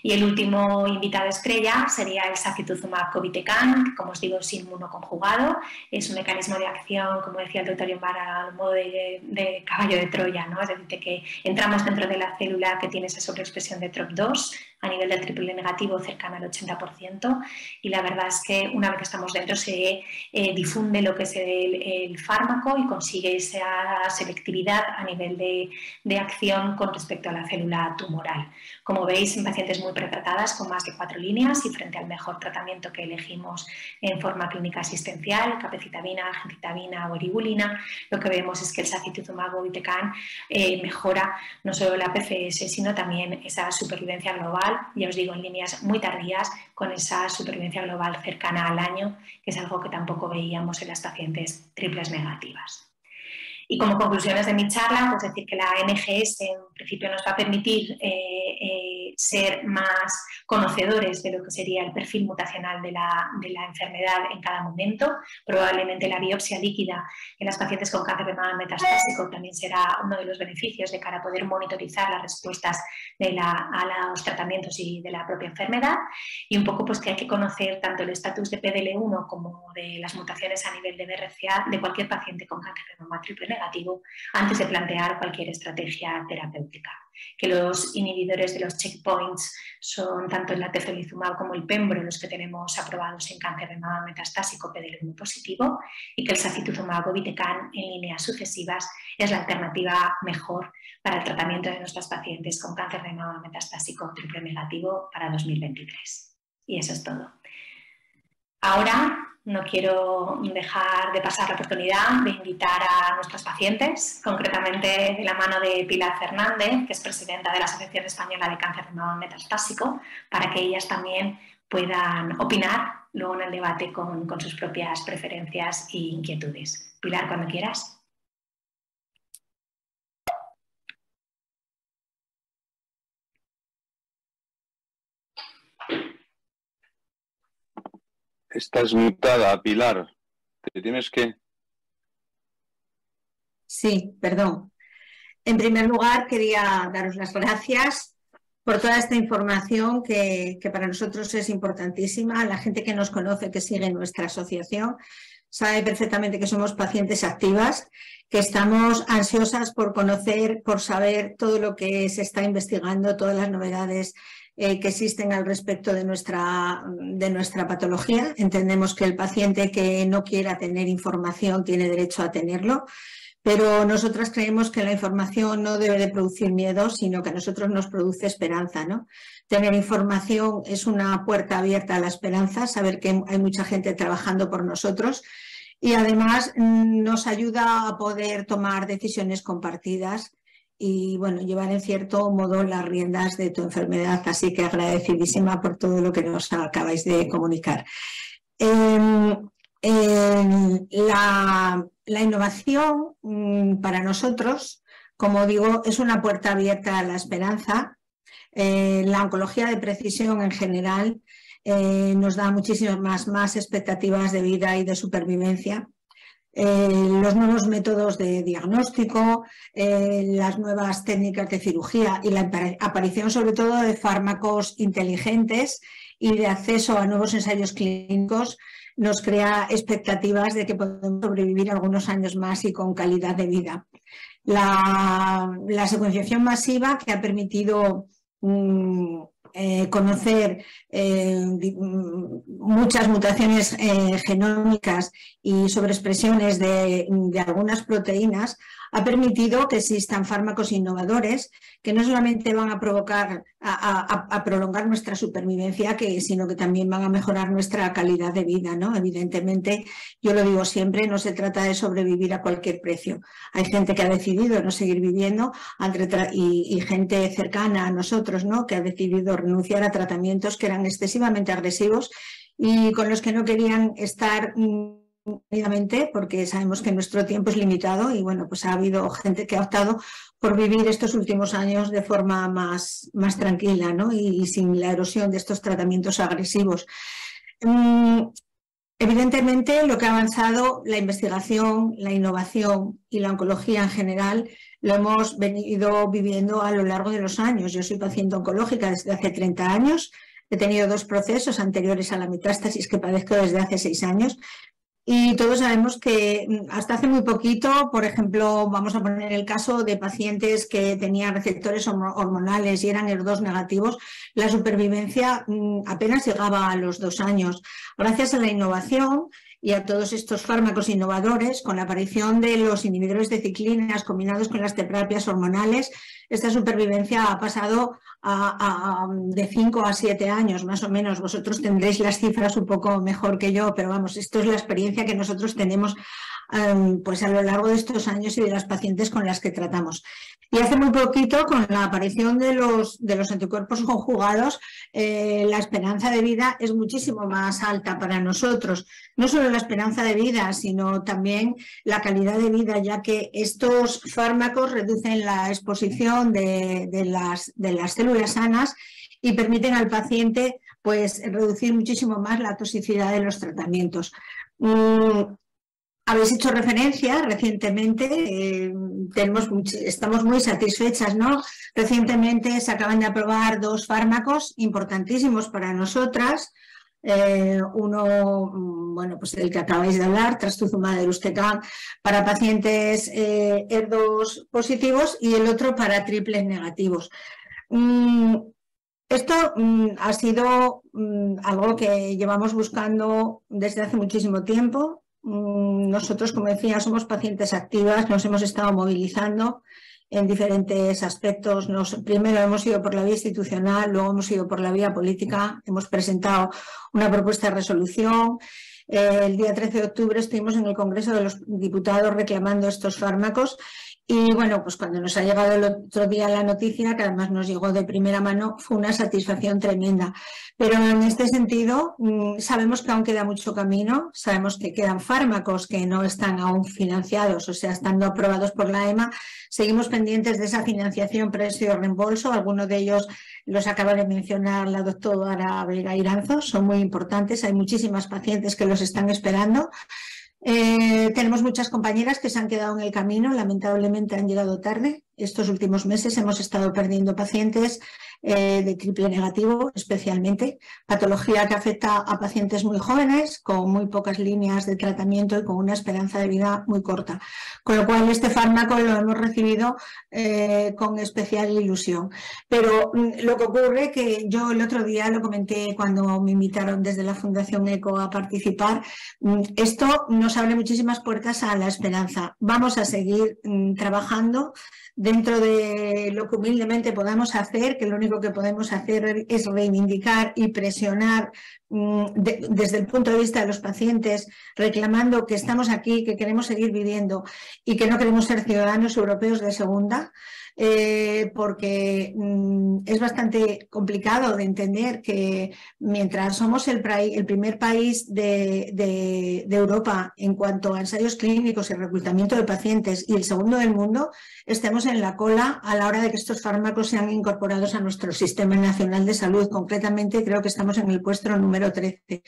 Y el último invitado estrella sería el sacituzumab covitecan, que como os digo es inmunoconjugado, es un mecanismo de acción, como decía el doctor Yombara, al modo de, caballo de Troya, ¿no? es decir, que entramos dentro de la célula que tiene esa sobreexpresión de TROP2 a nivel del triple negativo cercano al 80% y la verdad es que una vez que estamos dentro se eh, difunde lo que es el, fármaco y consigue esa selectividad a nivel de, de, acción con respecto a la célula tumoral. Como veis, en pacientes muy pretratadas con más de cuatro líneas y frente al mejor tratamiento que elegimos en forma clínica asistencial, capecitabina, gentitabina o eribulina, lo que vemos es que el sacituzumab govitecan eh, mejora no solo la PFS, sino también esa supervivencia global ya os digo, en líneas muy tardías, con esa supervivencia global cercana al año, que es algo que tampoco veíamos en las pacientes triples negativas. Y como conclusiones de mi charla, pues decir que la NGS en principio nos va a permitir eh, eh, ser más conocedores de lo que sería el perfil mutacional de la, de la, enfermedad en cada momento. Probablemente la biopsia líquida en las pacientes con cáncer de mama metastásico también será uno de los beneficios de cara a poder monitorizar las respuestas de la, a los tratamientos y de la propia enfermedad. Y un poco pues que hay que conocer tanto el estatus de PDL1 como de las mutaciones a nivel de BRCA de cualquier paciente con cáncer de mama triple antes de plantear cualquier estrategia terapéutica. Que los inhibidores de los checkpoints son tanto el latezolizumab como el pembro los que tenemos aprobados en cáncer de mama metastásico PDL1 positivo y que el sacituzumab o en líneas sucesivas es la alternativa mejor para el tratamiento de nuestras pacientes con cáncer de mama metastásico triple negativo para 2023. Y eso es todo. Ahora no quiero dejar de pasar la oportunidad de invitar a nuestros pacientes, concretamente de la mano de Pilar Fernández, que es presidenta de la Asociación Española de Cáncer de Mama Metastásico, para que ellas también puedan opinar luego en el debate con, con sus propias preferencias e inquietudes. Pilar, cuando quieras. Estás mutada, Pilar. Te tienes que. Sí, perdón. En primer lugar, quería daros las gracias por toda esta información que, que, para nosotros es importantísima. La gente que nos conoce, que sigue nuestra asociación, sabe perfectamente que somos pacientes activas, que estamos ansiosas por conocer, por saber todo lo que se está investigando, todas las novedades eh, que existen al respecto de nuestra, de nuestra patología. Entendemos que el paciente que no quiera tener información tiene derecho a tenerlo, pero nosotras creemos que la información no debe de producir miedo, sino que a nosotros nos produce esperanza. ¿no? Tener información es una puerta abierta a la esperanza, saber que hay mucha gente trabajando por nosotros y además mm, nos ayuda a poder tomar decisiones compartidas y bueno, llevar en cierto modo las riendas de tu enfermedad, así que agradecidísima por todo lo que nos acabáis de comunicar. Em, em, la, innovación mm, para nosotros, como digo, es una puerta abierta a la esperanza. Eh, la oncología de precisión en general eh, nos da muchísimas más expectativas de vida y de supervivencia eh, los nuevos métodos de diagnóstico, eh, las nuevas técnicas de cirugía y la aparición sobre todo de fármacos inteligentes y de acceso a nuevos ensayos clínicos nos crea expectativas de que podemos sobrevivir algunos años más y con calidad de vida. La, secuenciación masiva que ha permitido mm, eh, conocer eh, muchas mutaciones eh, genómicas y sobreexpresiones de algunas proteínas ha permitido que existan fármacos innovadores que no solamente van a provocar, a, prolongar nuestra supervivencia, sino que también van a mejorar nuestra calidad de vida. ¿no? Evidentemente, yo lo digo siempre, no se trata de sobrevivir a cualquier precio. Hay gente que ha decidido no seguir viviendo y, gente cercana a nosotros ¿no? que ha decidido renunciar a tratamientos que eran excesivamente agresivos y con los que no querían estar mm, porque sabemos que nuestro tiempo es limitado y bueno, pues ha habido gente que ha optado por vivir estos últimos años de forma más, más tranquila ¿no? y, sin la erosión de estos tratamientos agresivos. Mm, evidentemente, lo que ha avanzado la investigación, la innovación y la oncología en general lo hemos venido viviendo a lo largo de los años. Yo soy paciente oncológica desde hace 30 años He tenido dos procesos anteriores a la metástasis que padezco desde hace seis años y todos sabemos que mm, hasta hace muy poquito, por ejemplo, vamos a poner el caso de pacientes que tenían receptores hormonales y eran ER2 negativos, la supervivencia mm, apenas llegaba a los dos años. Gracias a la innovación y a todos estos fármacos innovadores, con la aparición de los inhibidores de ciclinas combinados con las terapias hormonales, esta supervivencia ha pasado a, de 5 a 7 años, más o menos. Vosotros tendréis las cifras un poco mejor que yo, pero vamos, esto es la experiencia que nosotros tenemos em, pues a lo largo de estos años y de las pacientes con las que tratamos. Y hace muy poquito, con la aparición de los, de los anticuerpos (laughs) conjugados, eh, la esperanza de vida es muchísimo más alta para nosotros. No solo la esperanza de vida, sino también la calidad de vida, ya que estos fármacos reducen la exposición de, las, de las células sanas y permiten al paciente pues, reducir muchísimo más la toxicidad de los tratamientos. Mm, habéis hecho referencia recientemente, eh, tenemos, estamos muy satisfechas, ¿no? Recientemente se acaban de aprobar dos fármacos importantísimos para nosotras. Eh, uno, mm, bueno, pues el que acabáis de hablar, trastuzumab de para pacientes eh, ER2 positivos y el otro para triples negativos. Mm, esto mm, ha sido algo que llevamos buscando desde hace muchísimo tiempo. Mm, nosotros, como decía, somos pacientes activas, nos hemos estado movilizando en diferentes aspectos. primero hemos ido por la vía institucional, luego hemos ido por la vía política, hemos presentado una propuesta de resolución. el día 13 de octubre estuvimos en el Congreso de los Diputados reclamando estos fármacos y bueno, pues cuando nos ha llegado el otro día la noticia, que además nos llegó de primera mano, fue una satisfacción tremenda. Pero en este sentido, mm, sabemos que aún queda mucho camino, sabemos que quedan fármacos que no están aún financiados, o sea, estando aprobados por la EMA. Seguimos pendientes de esa financiación, precio y reembolso. Algunos de ellos los acaba de mencionar la doctora Vega Iranzo, son muy importantes. Hay muchísimas pacientes que los están esperando. Eh, tenemos muchas compañeras que se han quedado en el camino, lamentablemente han llegado tarde. Estos últimos meses hemos estado perdiendo pacientes eh, de triple negativo, especialmente, patología que afecta a pacientes muy jóvenes, con muy pocas líneas de tratamiento y con una esperanza de vida muy corta. Con lo cual, este fármaco lo hemos recibido eh, con especial ilusión. Pero mm, lo que ocurre que yo el otro día lo comenté cuando me invitaron desde la Fundación ECO a participar, mm, esto nos abre muchísimas puertas a la esperanza. Vamos a seguir mm, trabajando dentro de lo que humildemente podamos hacer, que lo único que podemos hacer es reivindicar y presionar mm, desde el punto de vista de los pacientes, reclamando que estamos aquí, que queremos seguir viviendo y que no queremos ser ciudadanos europeos de segunda. Eh, porque mm, es bastante complicado de entender que mientras somos el, primer país de, Europa en cuanto a ensayos clínicos y reclutamiento de pacientes y el segundo del mundo, estemos en la cola a la hora de que estos fármacos sean incorporados a nuestro sistema nacional de salud. Concretamente, creo que estamos en el puesto número 13.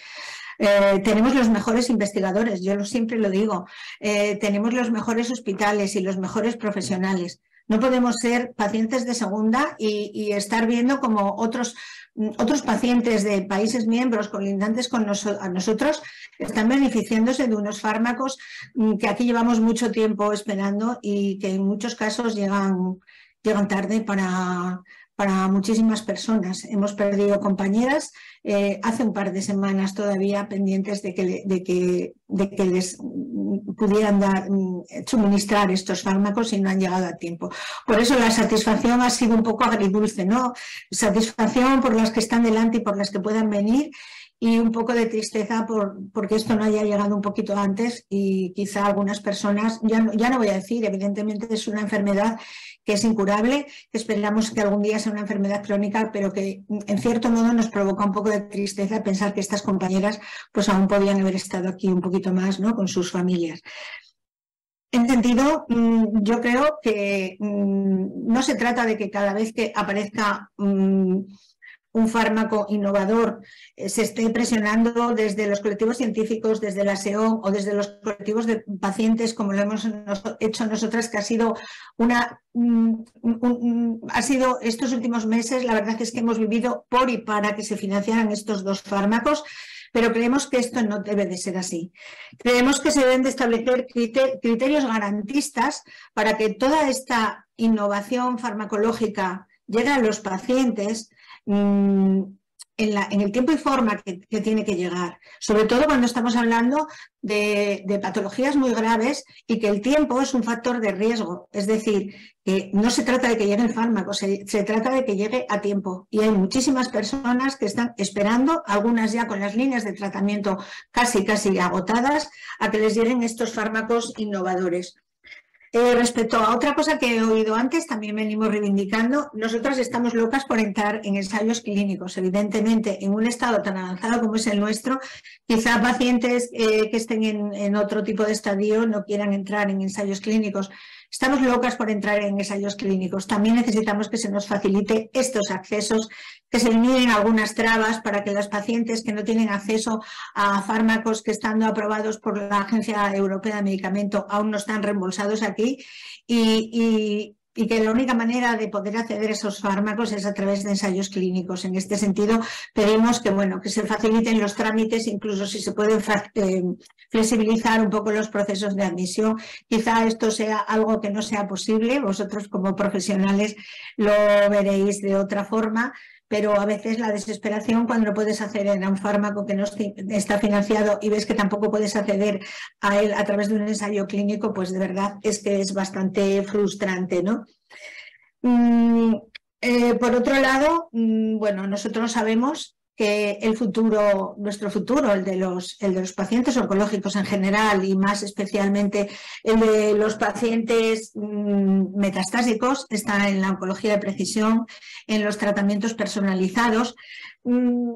Eh, tenemos los mejores investigadores, yo siempre lo digo, eh, tenemos los mejores hospitales y los mejores profesionales. No podemos ser pacientes de segunda y, estar viendo como otros, otros pacientes de países miembros colindantes con a nosotros están beneficiándose de unos fármacos mm, que aquí llevamos mucho tiempo esperando y que en muchos casos llegan, llegan tarde para, para muchísimas personas. Hemos perdido compañeras eh, hace un par de semanas todavía pendientes de que, de que, de que les pudieran dar, mm, suministrar estos fármacos y no han llegado a tiempo. Por eso la satisfacción ha sido un poco agridulce, ¿no? Satisfacción por las que están delante y por las que puedan venir y un poco de tristeza por, porque esto no haya llegado un poquito antes y quizá algunas personas, ya no, ya no voy a decir, evidentemente es una enfermedad que es incurable, esperamos que algún día sea una enfermedad crónica, pero que en cierto modo nos provoca un poco de tristeza pensar que estas compañeras pues aún podían haber estado aquí un poquito más ¿no? con sus familias. En sentido, mm, yo creo que mm, no se trata de que cada vez que aparezca mm, un fármaco innovador eh, se esté presionando desde los colectivos científicos, desde la SEO o desde los colectivos de pacientes, como lo hemos hecho nosotras, que ha sido una ha sido estos últimos meses, la verdad es que hemos vivido por y para que se financiaran estos dos fármacos, pero creemos que esto no debe de ser así. Creemos que se deben de establecer criterios garantistas para que toda esta innovación farmacológica llegue a los pacientes Mm, en, el tiempo y forma que, tiene que llegar, sobre todo cuando estamos hablando de, patologías muy graves y que el tiempo es un factor de riesgo. Es decir, que no se trata de que llegue el fármaco, se, trata de que llegue a tiempo. Y hay muchísimas personas que están esperando, algunas ya con las líneas de tratamiento casi, casi agotadas, a que les lleguen estos fármacos innovadores. Eh, respecto a otra cosa que he oído antes, también venimos reivindicando, nosotras estamos locas por entrar en ensayos clínicos. Evidentemente, en un estado tan avanzado como es el nuestro, quizá pacientes eh, que estén en, otro tipo de estadio no quieran entrar en ensayos clínicos. Estamos locas por entrar en ensayos clínicos. También necesitamos que se nos facilite estos accesos, que se eliminen algunas trabas para que los pacientes que no tienen acceso a fármacos que estando aprobados por la Agencia Europea de Medicamento aún no están reembolsados aquí y que la única manera de poder acceder a esos fármacos es a través de ensayos clínicos. En este sentido, pedimos que, bueno, que se faciliten los trámites, incluso si se pueden eh, flexibilizar un poco los procesos de admisión. Quizá esto sea algo que no sea posible, vosotros como profesionales lo veréis de otra forma, pero a veces la desesperación cuando no puedes acceder a un fármaco que no está financiado y ves que tampoco puedes acceder a él a través de un ensayo clínico, pues de verdad es que es bastante frustrante, ¿no? Mm, eh, por otro lado, mm, bueno, nosotros sabemos que el futuro, nuestro futuro, el de, los, el de los pacientes oncológicos en general y más especialmente el de los pacientes mm, metastásicos, está en la oncología de precisión, en los tratamientos personalizados. Mm,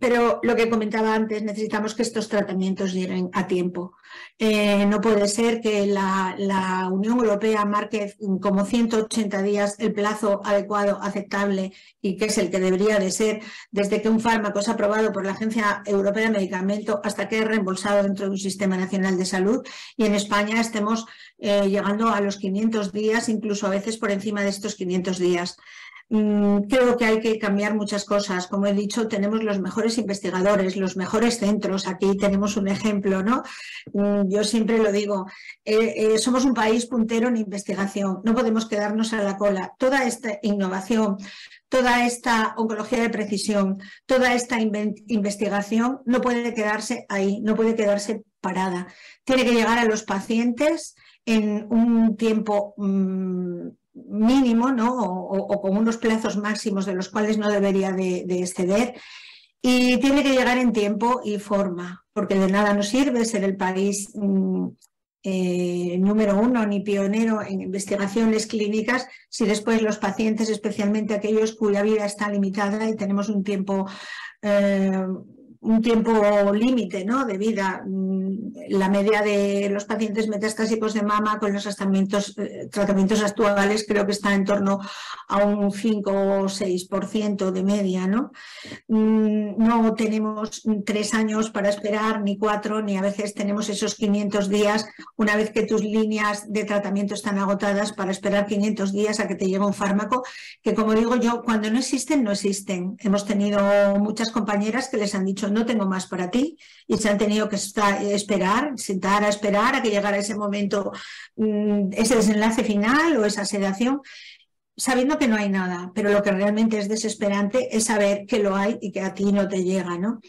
pero lo que comentaba antes, necesitamos que estos tratamientos lleguen a tiempo. Eh, no puede ser que la, Unión Europea marque como 180 días el plazo adecuado, aceptable y que es el que debería de ser desde que un fármaco es aprobado por la Agencia Europea de Medicamento hasta que es reembolsado dentro de un sistema nacional de salud y en España estemos eh, llegando a los 500 días, incluso a veces por encima de estos 500 días. Mm, creo que hay que cambiar muchas cosas. Como he dicho, tenemos los mejores investigadores, los mejores centros. Aquí tenemos un ejemplo, ¿no? Mm, yo siempre lo digo, eh, eh, somos un país puntero en investigación. No podemos quedarnos a la cola. Toda esta innovación, toda esta oncología de precisión, toda esta investigación no puede quedarse ahí, no puede quedarse parada. Tiene que llegar a los pacientes en un tiempo mm, mínimo ¿no? o, con unos plazos máximos de los cuales no debería de, exceder. Y tiene que llegar en tiempo y forma, porque de nada nos sirve ser el país mm, eh, número uno ni pionero en investigaciones clínicas si después los pacientes, especialmente aquellos cuya vida está limitada y tenemos un tiempo eh, un tiempo límite ¿no? de vida. Mm, la media de los pacientes metastásicos de mama con los tratamientos, eh, tratamientos actuales creo que está en torno a un 5 o 6% de media. ¿no? Mm, no tenemos tres años para esperar, ni cuatro, ni a veces tenemos esos 500 días una vez que tus líneas de tratamiento están agotadas para esperar 500 días a que te llegue un fármaco que, como digo yo, cuando no existen, no existen. Hemos tenido muchas compañeras que les han dicho no tengo más para ti y se han tenido que esperar, sentar a esperar a que llegara ese momento, mm, ese desenlace final o esa sedación sabiendo que no hay nada, pero lo que realmente es desesperante es saber que lo hay y que a ti no te llega, ¿no?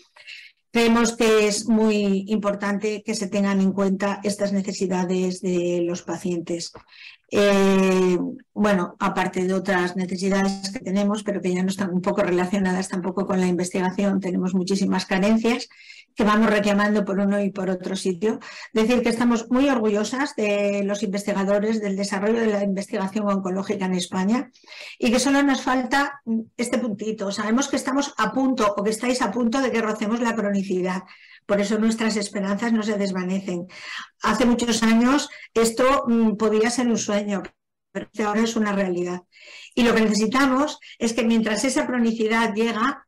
Creemos que es muy importante que se tengan en cuenta estas necesidades de los pacientes. Eh, bueno, aparte de otras necesidades que tenemos, pero que ya no están un poco relacionadas tampoco con la investigación, tenemos muchísimas carencias que vamos reclamando por uno y por otro sitio. Decir que estamos muy orgullosas de los investigadores del desarrollo de la investigación oncológica en España y que solo nos falta este puntito. Sabemos que estamos a punto o que estáis a punto de que rocemos la cronicidad. Por eso nuestras esperanzas no se desvanecen. Hace muchos años esto mm, podía ser un sueño, pero ahora es una realidad. Y lo que necesitamos es que mientras esa cronicidad llega,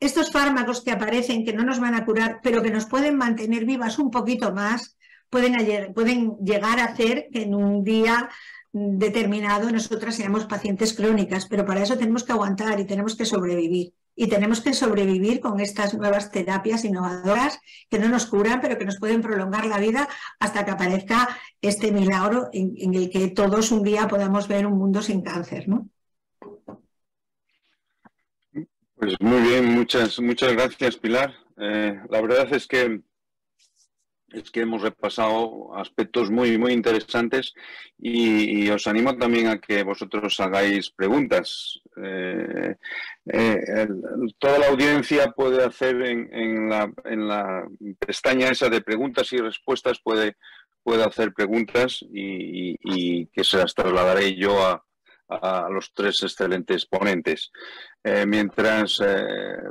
estos fármacos que aparecen, que no nos van a curar, pero que nos pueden mantener vivas un poquito más, pueden, pueden llegar a hacer que en un día determinado nosotras seamos pacientes crónicas, pero para eso tenemos que aguantar y tenemos que sobrevivir. Y tenemos que sobrevivir con estas nuevas terapias innovadoras que no nos curan, pero que nos pueden prolongar la vida hasta que aparezca este milagro en, el que todos un día podamos ver un mundo sin cáncer, ¿no? Pues muy bien, muchas, muchas gracias, Pilar. Eh, la verdad es que es que hemos repasado aspectos muy, muy interesantes y, os animo también a que vosotros hagáis preguntas. Eh, eh, toda la audiencia puede hacer en, la, pestaña esa de preguntas y respuestas, puede, puede hacer preguntas y, que se las trasladaré yo a, los tres excelentes ponentes. Eh, mientras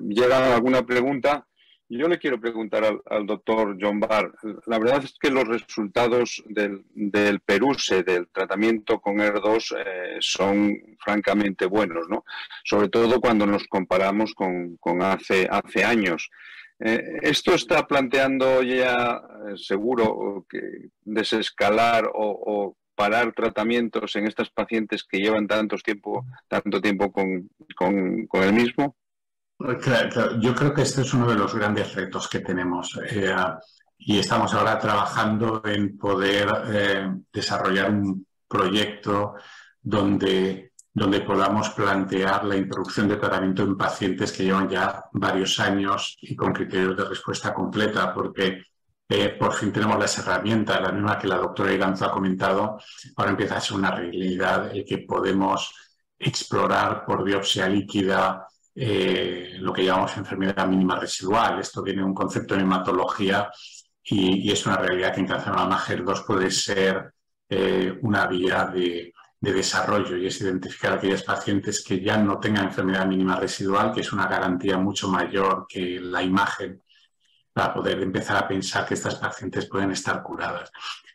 llega alguna pregunta, yo le quiero preguntar al, doctor John Barr. La verdad es que los resultados del, del Peruse, del tratamiento con ER2, eh, son francamente buenos, ¿no? Sobre todo cuando nos comparamos con, hace, hace años. ¿Esto está planteando ya seguro que desescalar o parar tratamientos en estas pacientes que llevan tanto tiempo, tanto tiempo con, el mismo? Yo creo que este es uno de los grandes retos que tenemos eh, y estamos ahora trabajando en poder eh, desarrollar un proyecto donde, donde podamos plantear la introducción de tratamiento en pacientes que llevan ya varios años y con criterios de respuesta completa, porque eh, por fin tenemos las herramientas, la misma que la doctora Iranzo ha comentado, ahora empieza a ser una realidad el que podemos explorar por biopsia líquida eh, lo que llamamos enfermedad mínima residual. Esto tiene un concepto en hematología y, es una realidad que en carcinoma MAGER2 puede ser eh, una vía de, de desarrollo y es identificar a aquellos pacientes que ya no tengan enfermedad mínima residual, que es una garantía mucho mayor que la imagen para poder empezar a pensar que estas pacientes pueden estar curadas.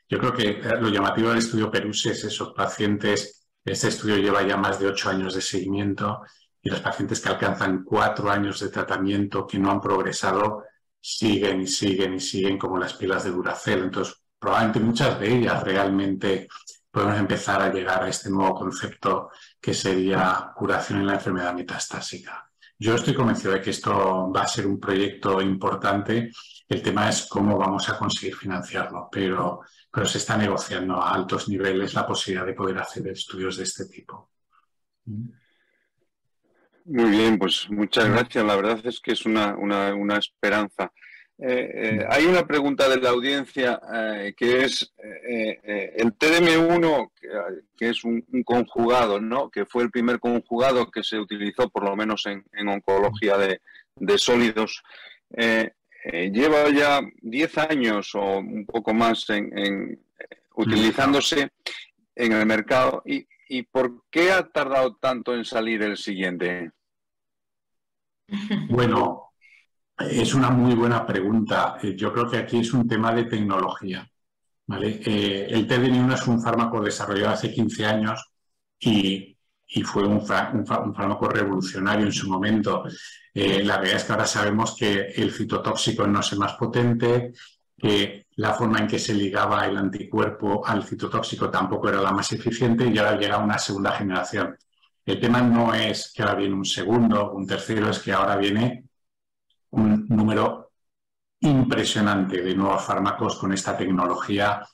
Yo creo que eh, lo llamativo del estudio Peruse es esos pacientes, este estudio lleva ya más de ocho años de seguimiento y los pacientes que alcanzan cuatro años de tratamiento que no han progresado siguen y siguen y siguen como las pilas de Duracell. Entonces, probablemente muchas de ellas realmente podemos empezar a llegar a este nuevo concepto que sería curación en la enfermedad metastásica. Yo estoy convencido de que esto va a ser un proyecto importante. El tema es cómo vamos a conseguir financiarlo, pero, pero se está negociando a altos niveles la posibilidad de poder hacer estudios de este tipo. Muy bien, pues muchas gracias. La verdad es que es una, una esperanza. Eh, eh, hay una pregunta de la audiencia eh, que es el TDM1, que, es un, conjugado, ¿no? que fue el primer conjugado que se utilizó por lo menos en, oncología de, sólidos, lleva ya 10 años o un poco más en, utilizándose en el mercado. ¿Y, ¿Y por qué ha tardado tanto en salir el siguiente? Bueno, es una muy buena pregunta. Eh, yo creo que aquí es un tema de tecnología. Eh, el TDN1 es un fármaco desarrollado hace 15 años y, fue un, fármaco revolucionario en su momento. Eh, la realidad es que ahora sabemos que el citotóxico no es el más potente, que la forma en que se ligaba el anticuerpo al citotóxico tampoco era la más eficiente y ahora llega una segunda generación. El tema no es que ahora viene un segundo, un tercero, es que ahora viene un número impresionante de nuevos fármacos con esta tecnología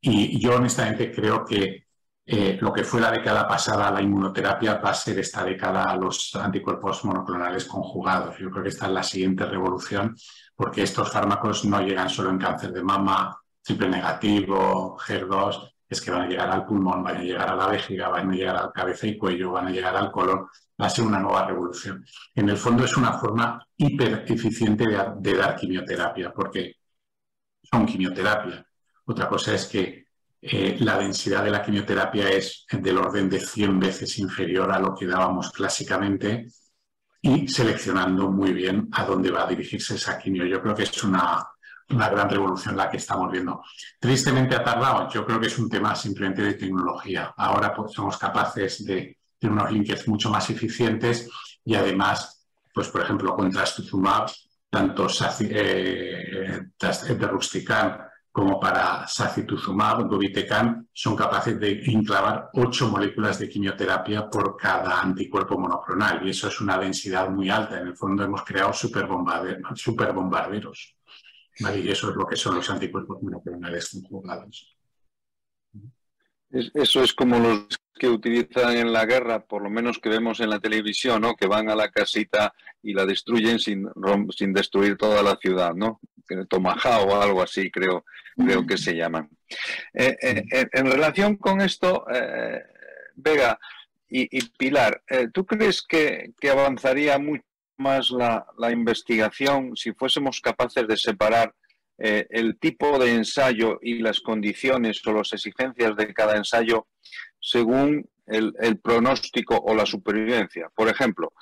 y yo honestamente creo que eh, lo que fue la década pasada la inmunoterapia va a ser esta década los anticuerpos monoclonales conjugados. Yo creo que esta es la siguiente revolución porque estos fármacos no llegan solo en cáncer de mama, triple negativo, HER2, es que van a llegar al pulmón, van a llegar a la vejiga, van a llegar al cabeza y cuello, van a llegar al colon, va a ser una nueva revolución. En el fondo es una forma hiper eficiente de, dar quimioterapia, porque son quimioterapia. Otra cosa es que eh, la densidad de la quimioterapia es del orden de 100 veces inferior a lo que dábamos clásicamente y seleccionando muy bien a dónde va a dirigirse esa quimio. Yo creo que es una, una gran revolución la que estamos viendo. Tristemente ha tardado, yo creo que es un tema simplemente de tecnología. Ahora pues, somos capaces de tener unos links mucho más eficientes y además, pues por ejemplo, con trastuzumab, tanto eh, Ruxtican como para sacituzumab, govitecan, son capaces de enclavar ocho moléculas de quimioterapia por cada anticuerpo monoclonal y eso es una densidad muy alta. En el fondo hemos creado superbombarderos. Y eso es lo que son los anticuerpos monoclonales conjugados. Eso es como los que utilizan en la guerra, por lo menos que vemos en la televisión, ¿no? Que van a la casita y la destruyen sin, sin destruir toda la ciudad, ¿no? Tomahawk o algo así, creo, creo que se llaman. Eh, eh, en relación con esto, eh, Vega y, Pilar, ¿tú crees que, que avanzaría mucho más la, investigación si fuésemos capaces de separar eh, el tipo de ensayo y las condiciones o las exigencias de cada ensayo según el, pronóstico o la supervivencia. Por ejemplo,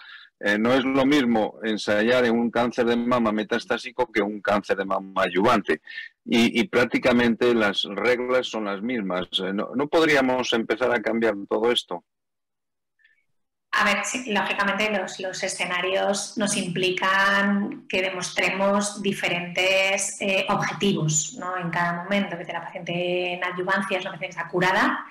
eh, no es lo mismo ensayar en un cáncer de mama metastásico que un cáncer de mama ayudante. Y, prácticamente las reglas son las mismas. Eh, ¿No podríamos empezar a cambiar todo esto? A ver, lógicamente los, escenarios nos implican que demostremos diferentes eh, objetivos ¿no? en cada momento, que la paciente en adyuvancia es una paciente que está curada,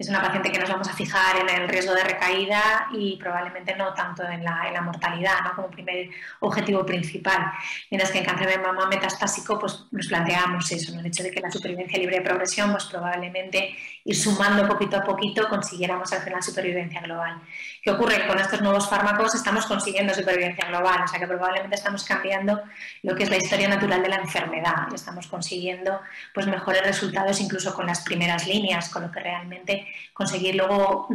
es una paciente que nos vamos a fijar en el riesgo de recaída y probablemente no tanto en la, mortalidad ¿no? como primer objetivo principal. Mientras que en cáncer de mama metastásico pues, nos planteamos eso, el hecho de que la supervivencia libre de progresión pues, probablemente ir sumando poquito a poquito consiguiéramos al final supervivencia global. ¿Qué ocurre? Con estos nuevos fármacos estamos consiguiendo supervivencia global, o sea que probablemente estamos cambiando lo que es la historia natural de la enfermedad y estamos consiguiendo pues, mejores resultados incluso con las primeras líneas, con lo que realmente conseguir luego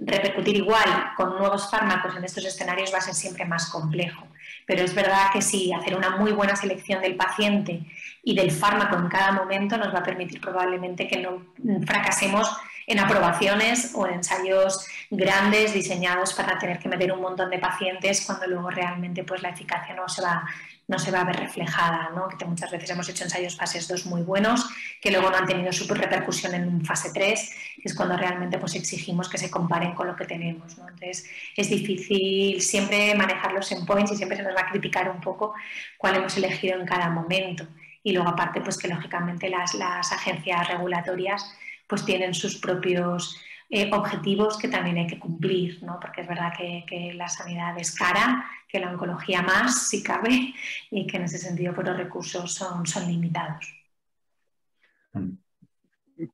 repercutir igual con nuevos fármacos en estos escenarios va a ser siempre más complejo. Pero es verdad que sí, hacer una muy buena selección del paciente y del fármaco en cada momento nos va a permitir probablemente que no fracasemos en aprobaciones o en ensayos grandes diseñados para tener que meter un montón de pacientes cuando luego realmente pues, la eficacia no se va no se va a ver reflejada, ¿no? que muchas veces hemos hecho ensayos fases 2 muy buenos que luego no han tenido su repercusión en fase 3, que es cuando realmente pues, exigimos que se comparen con lo que tenemos. ¿no? Entonces es difícil siempre manejar los endpoints y siempre se nos va a criticar un poco cuál hemos elegido en cada momento. Y luego aparte pues que lógicamente las, las agencias regulatorias pues tienen sus propios eh, objetivos que también hay que cumplir, ¿no? porque es verdad que, la sanidad es cara, que la oncología más, si cabe, y que en ese sentido pues, los recursos son, son limitados.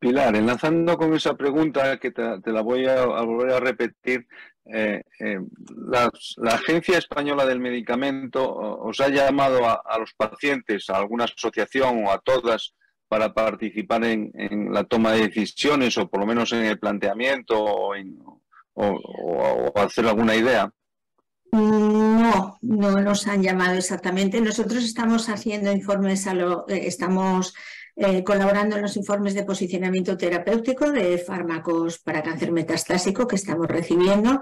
Pilar, enlazando con esa pregunta que te, la voy a, volver a repetir, eh, eh, la, Agencia Española del Medicamento os ha llamado a, los pacientes, a alguna asociación o a todas, para participar en, la toma de decisiones o por lo menos en el planteamiento o, hacer alguna idea? No, no nos han llamado exactamente. Nosotros estamos haciendo informes, a lo, eh, estamos eh, colaborando en los informes de posicionamiento terapéutico de fármacos para cáncer metastásico que estamos recibiendo.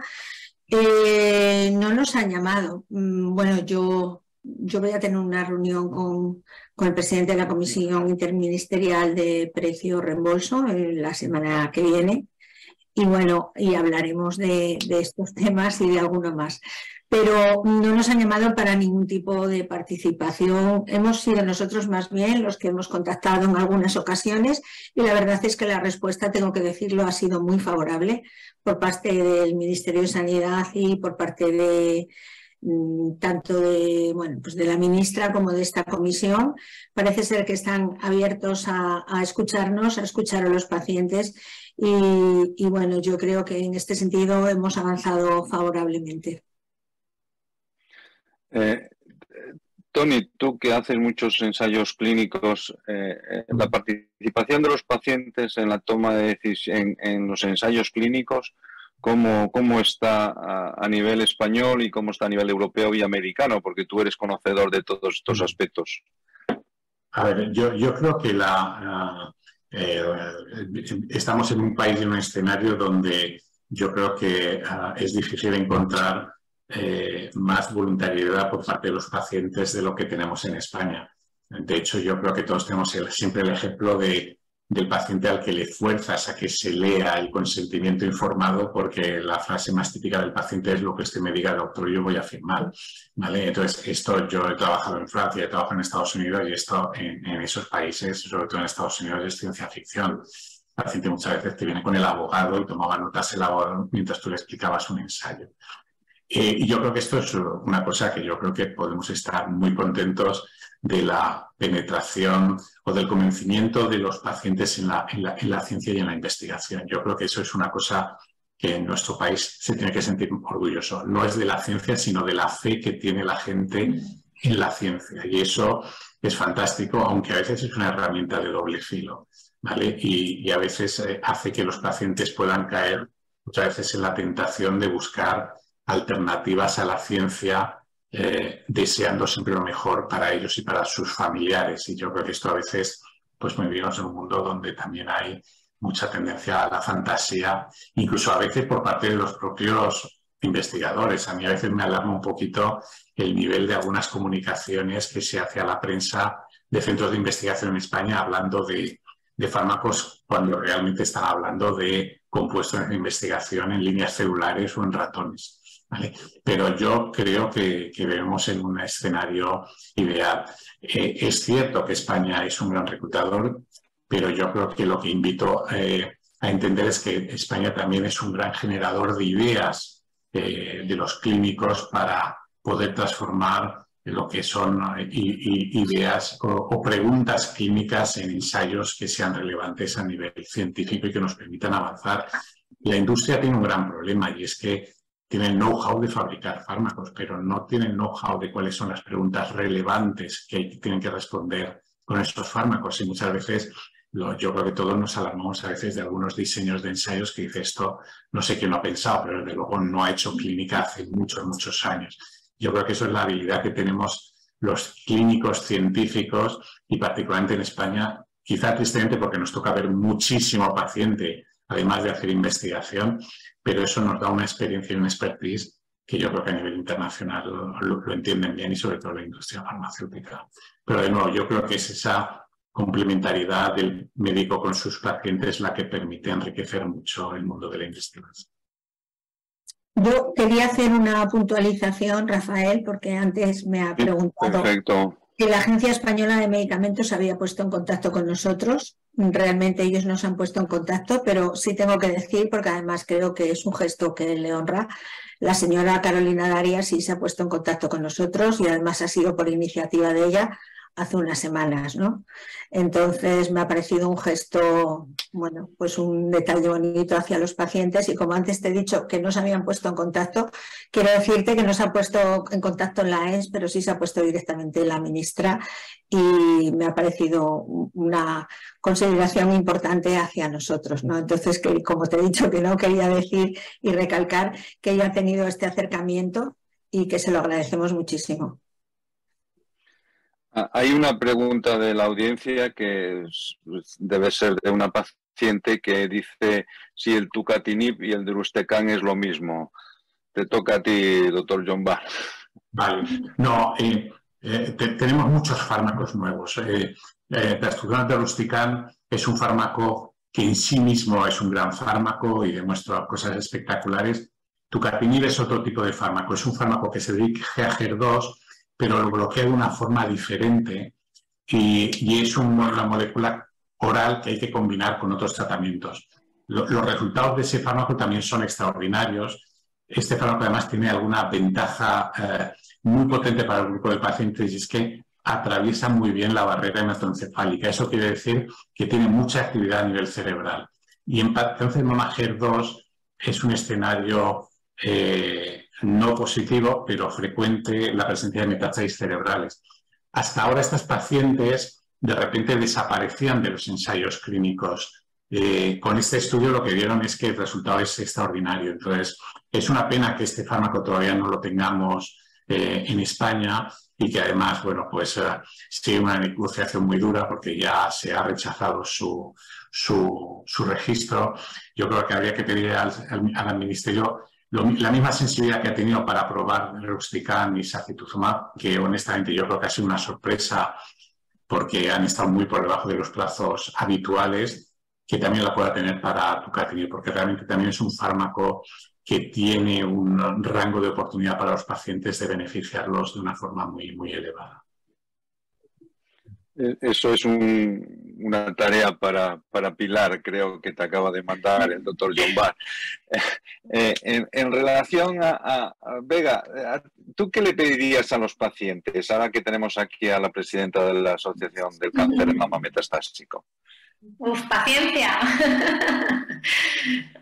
Eh, no nos han llamado. Mm, bueno, yo yo voy a tener una reunión con, el presidente de la Comisión Interministerial de Precio Reembolso la semana que viene. Y bueno, y hablaremos de, estos temas y de alguno más. Pero no nos han llamado para ningún tipo de participación. Hemos sido nosotros más bien los que hemos contactado en algunas ocasiones y la verdad es que la respuesta, tengo que decirlo, ha sido muy favorable por parte del Ministerio de Sanidad y por parte de, tanto de, bueno, pues de la ministra como de esta comisión. Parece ser que están abiertos a, escucharnos, a escuchar a los pacientes y, bueno, yo creo que en este sentido hemos avanzado favorablemente. Eh, Tony, tú que haces muchos ensayos clínicos, eh, la participación de los pacientes en la toma de en, los ensayos clínicos, ¿cómo, cómo está a, nivel español y cómo está a nivel europeo y americano? Porque tú eres conocedor de todos estos aspectos. A ver, yo, yo creo que la, eh, estamos en un país, en un escenario donde yo creo que ah, es difícil encontrar eh, más voluntariedad por parte de los pacientes de lo que tenemos en España. De hecho, yo creo que todos tenemos siempre el ejemplo de, del paciente al que le fuerzas a que se lea el consentimiento informado porque la frase más típica del paciente es lo que usted me diga, doctor, yo voy a firmar. ¿Vale? Entonces, esto yo he trabajado en Francia, he trabajado en Estados Unidos y esto en, en esos países, sobre todo en Estados Unidos, es ciencia ficción. El paciente muchas veces te viene con el abogado y tomaba notas el abogado mientras tú le explicabas un ensayo. Eh, y yo creo que esto es una cosa que yo creo que podemos estar muy contentos de la penetración o del convencimiento de los pacientes en la, en la, ciencia y en la investigación. Yo creo que eso es una cosa que en nuestro país se tiene que sentir orgulloso. No es de la ciencia, sino de la fe que tiene la gente en la ciencia. Y eso es fantástico, aunque a veces es una herramienta de doble filo. ¿vale? Y, a veces eh, hace que los pacientes puedan caer muchas veces en la tentación de buscar alternativas a la ciencia, eh, deseando siempre lo mejor para ellos y para sus familiares. Y yo creo que esto a veces, pues vivimos en un mundo donde también hay mucha tendencia a la fantasía, incluso a veces por parte de los propios investigadores. A mí a veces me alarma un poquito el nivel de algunas comunicaciones que se hace a la prensa de centros de investigación en España hablando de, de fármacos cuando realmente están hablando de compuestos de investigación en líneas celulares o en ratones. Pero yo creo que, vemos en un escenario ideal. Eh, es cierto que España es un gran reclutador, pero yo creo que lo que invito eh, a entender es que España también es un gran generador de ideas eh, de los clínicos para poder transformar lo que son ideas o, preguntas clínicas en ensayos que sean relevantes a nivel científico y que nos permitan avanzar. La industria tiene un gran problema y es que tienen know-how de fabricar fármacos, pero no tienen know-how de cuáles son las preguntas relevantes que tienen que responder con estos fármacos. Y muchas veces yo creo que todos nos alarmamos a veces de algunos diseños de ensayos que dice esto, no sé quién lo ha pensado, pero desde luego no ha hecho clínica hace muchos, muchos años. Yo creo que eso es la habilidad que tenemos los clínicos científicos y particularmente en España, quizá tristemente porque nos toca ver muchísimo paciente, además de hacer investigación, pero eso nos da una experiencia y una expertise que yo creo que a nivel internacional lo, entienden bien y sobre todo la industria farmacéutica. Pero de nuevo, yo creo que es esa complementariedad del médico con sus pacientes la que permite enriquecer mucho el mundo de la investigación. Yo quería hacer una puntualización, Rafael, porque antes me ha preguntado que la Agencia Española de Medicamentos había puesto en contacto con nosotros. Realmente ellos nos han puesto en contacto, pero sí tengo que decir, porque además creo que es un gesto que le honra, la señora Carolina Daria sí se ha puesto en contacto con nosotros y además ha sido por iniciativa de ella hace unas semanas, ¿no? Entonces me ha parecido un gesto, bueno, pues un detalle bonito hacia los pacientes y como antes te he dicho que no se habían puesto en contacto, quiero decirte que no se ha puesto en contacto en la ENS, pero sí se ha puesto directamente la ministra y me ha parecido una consideración importante hacia nosotros, ¿no? Entonces, que como te he dicho que no quería decir y recalcar que ella ha tenido este acercamiento y que se lo agradecemos muchísimo. Ah, hay una pregunta de la audiencia que pues, debe ser de una paciente que dice si el tucatinib y el drustecan es lo mismo. Te toca a ti, doctor John Barr. Vale. No, eh, eh, tenemos muchos fármacos nuevos. Eh, eh, drustecan es un fármaco que en sí mismo es un gran fármaco y demuestra cosas espectaculares. Tucatinib es otro tipo de fármaco. Es un fármaco que se dirige a HER2 pero lo bloquea de una forma diferente y, es una molécula oral que hay que combinar con otros tratamientos. los resultados de ese fármaco también son extraordinarios. Este fármaco además tiene alguna ventaja eh, muy potente para el grupo de pacientes y es que atraviesa muy bien la barrera hematoencefálica. Eso quiere decir que tiene mucha actividad a nivel cerebral. Y en cáncer de mama HER2 es un escenario eh, no positivo, pero frecuente la presencia de metástasis cerebrales. hasta ahora estas pacientes de repente desaparecían de los ensayos clínicos. Eh, con este estudio lo que vieron es que el resultado es extraordinario. Entonces, es una pena que este fármaco todavía no lo tengamos eh, en España y que además, bueno, pues uh, sigue una negociación muy dura porque ya se ha rechazado su, su, registro. Yo creo que habría que pedir al, al, Ministerio la misma sensibilidad que ha tenido para aprobar Ruxtican y Sacituzumab, que honestamente yo creo que ha sido una sorpresa porque han estado muy por debajo de los plazos habituales, que también la pueda tener para Tucatinib, porque realmente también es un fármaco que tiene un rango de oportunidad para los pacientes de beneficiarlos de una forma muy, muy elevada. Eh, eso es una tarea para, Pilar, creo que te acaba de mandar el doctor John Barr. (laughs) Eh, en, relación a, Vega, ¿tú qué le pedirías a los pacientes ahora que tenemos aquí a la presidenta de la Asociación del Cáncer de Mama Metastásico? Uf, paciencia. (laughs)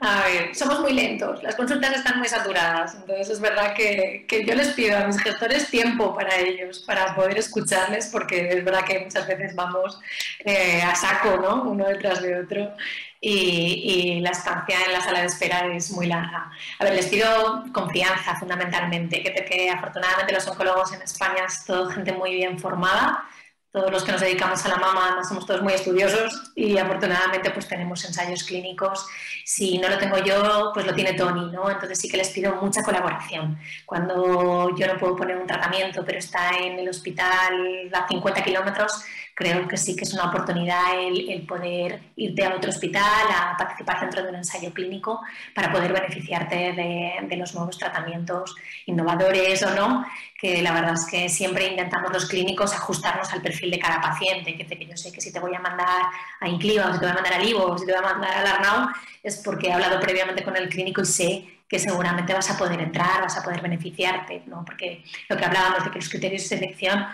A ver, somos muy lentos, las consultas están muy saturadas, entonces es verdad que, yo les pido a mis gestores tiempo para ellos, para poder escucharles, porque es verdad que muchas veces vamos eh, a saco, ¿no? Uno detrás de otro. Y, y, la estancia en la sala de espera es muy larga. A ver, les pido confianza fundamentalmente, que, que afortunadamente los oncólogos en España es todo gente muy bien formada, todos los que nos dedicamos a la mama somos todos muy estudiosos y afortunadamente pues tenemos ensayos clínicos. Si no lo tengo yo, pues lo tiene Tony, ¿no? Entonces sí que les pido mucha colaboración. Cuando yo no puedo poner un tratamiento, pero está en el hospital a 50 kilómetros, creo que sí que es una oportunidad el, poder irte a otro hospital, a participar dentro de un ensayo clínico para poder beneficiarte de, de los nuevos tratamientos innovadores o no, que la verdad es que siempre intentamos los clínicos ajustarnos al perfil de cada paciente, que, que yo sé que si te voy a mandar a Incliva, o si te voy a mandar a Livo, o si te voy a mandar a Arnau, es porque he hablado previamente con el clínico y sé que seguramente vas a poder entrar, vas a poder beneficiarte, ¿no? porque lo que hablábamos de que los criterios de selección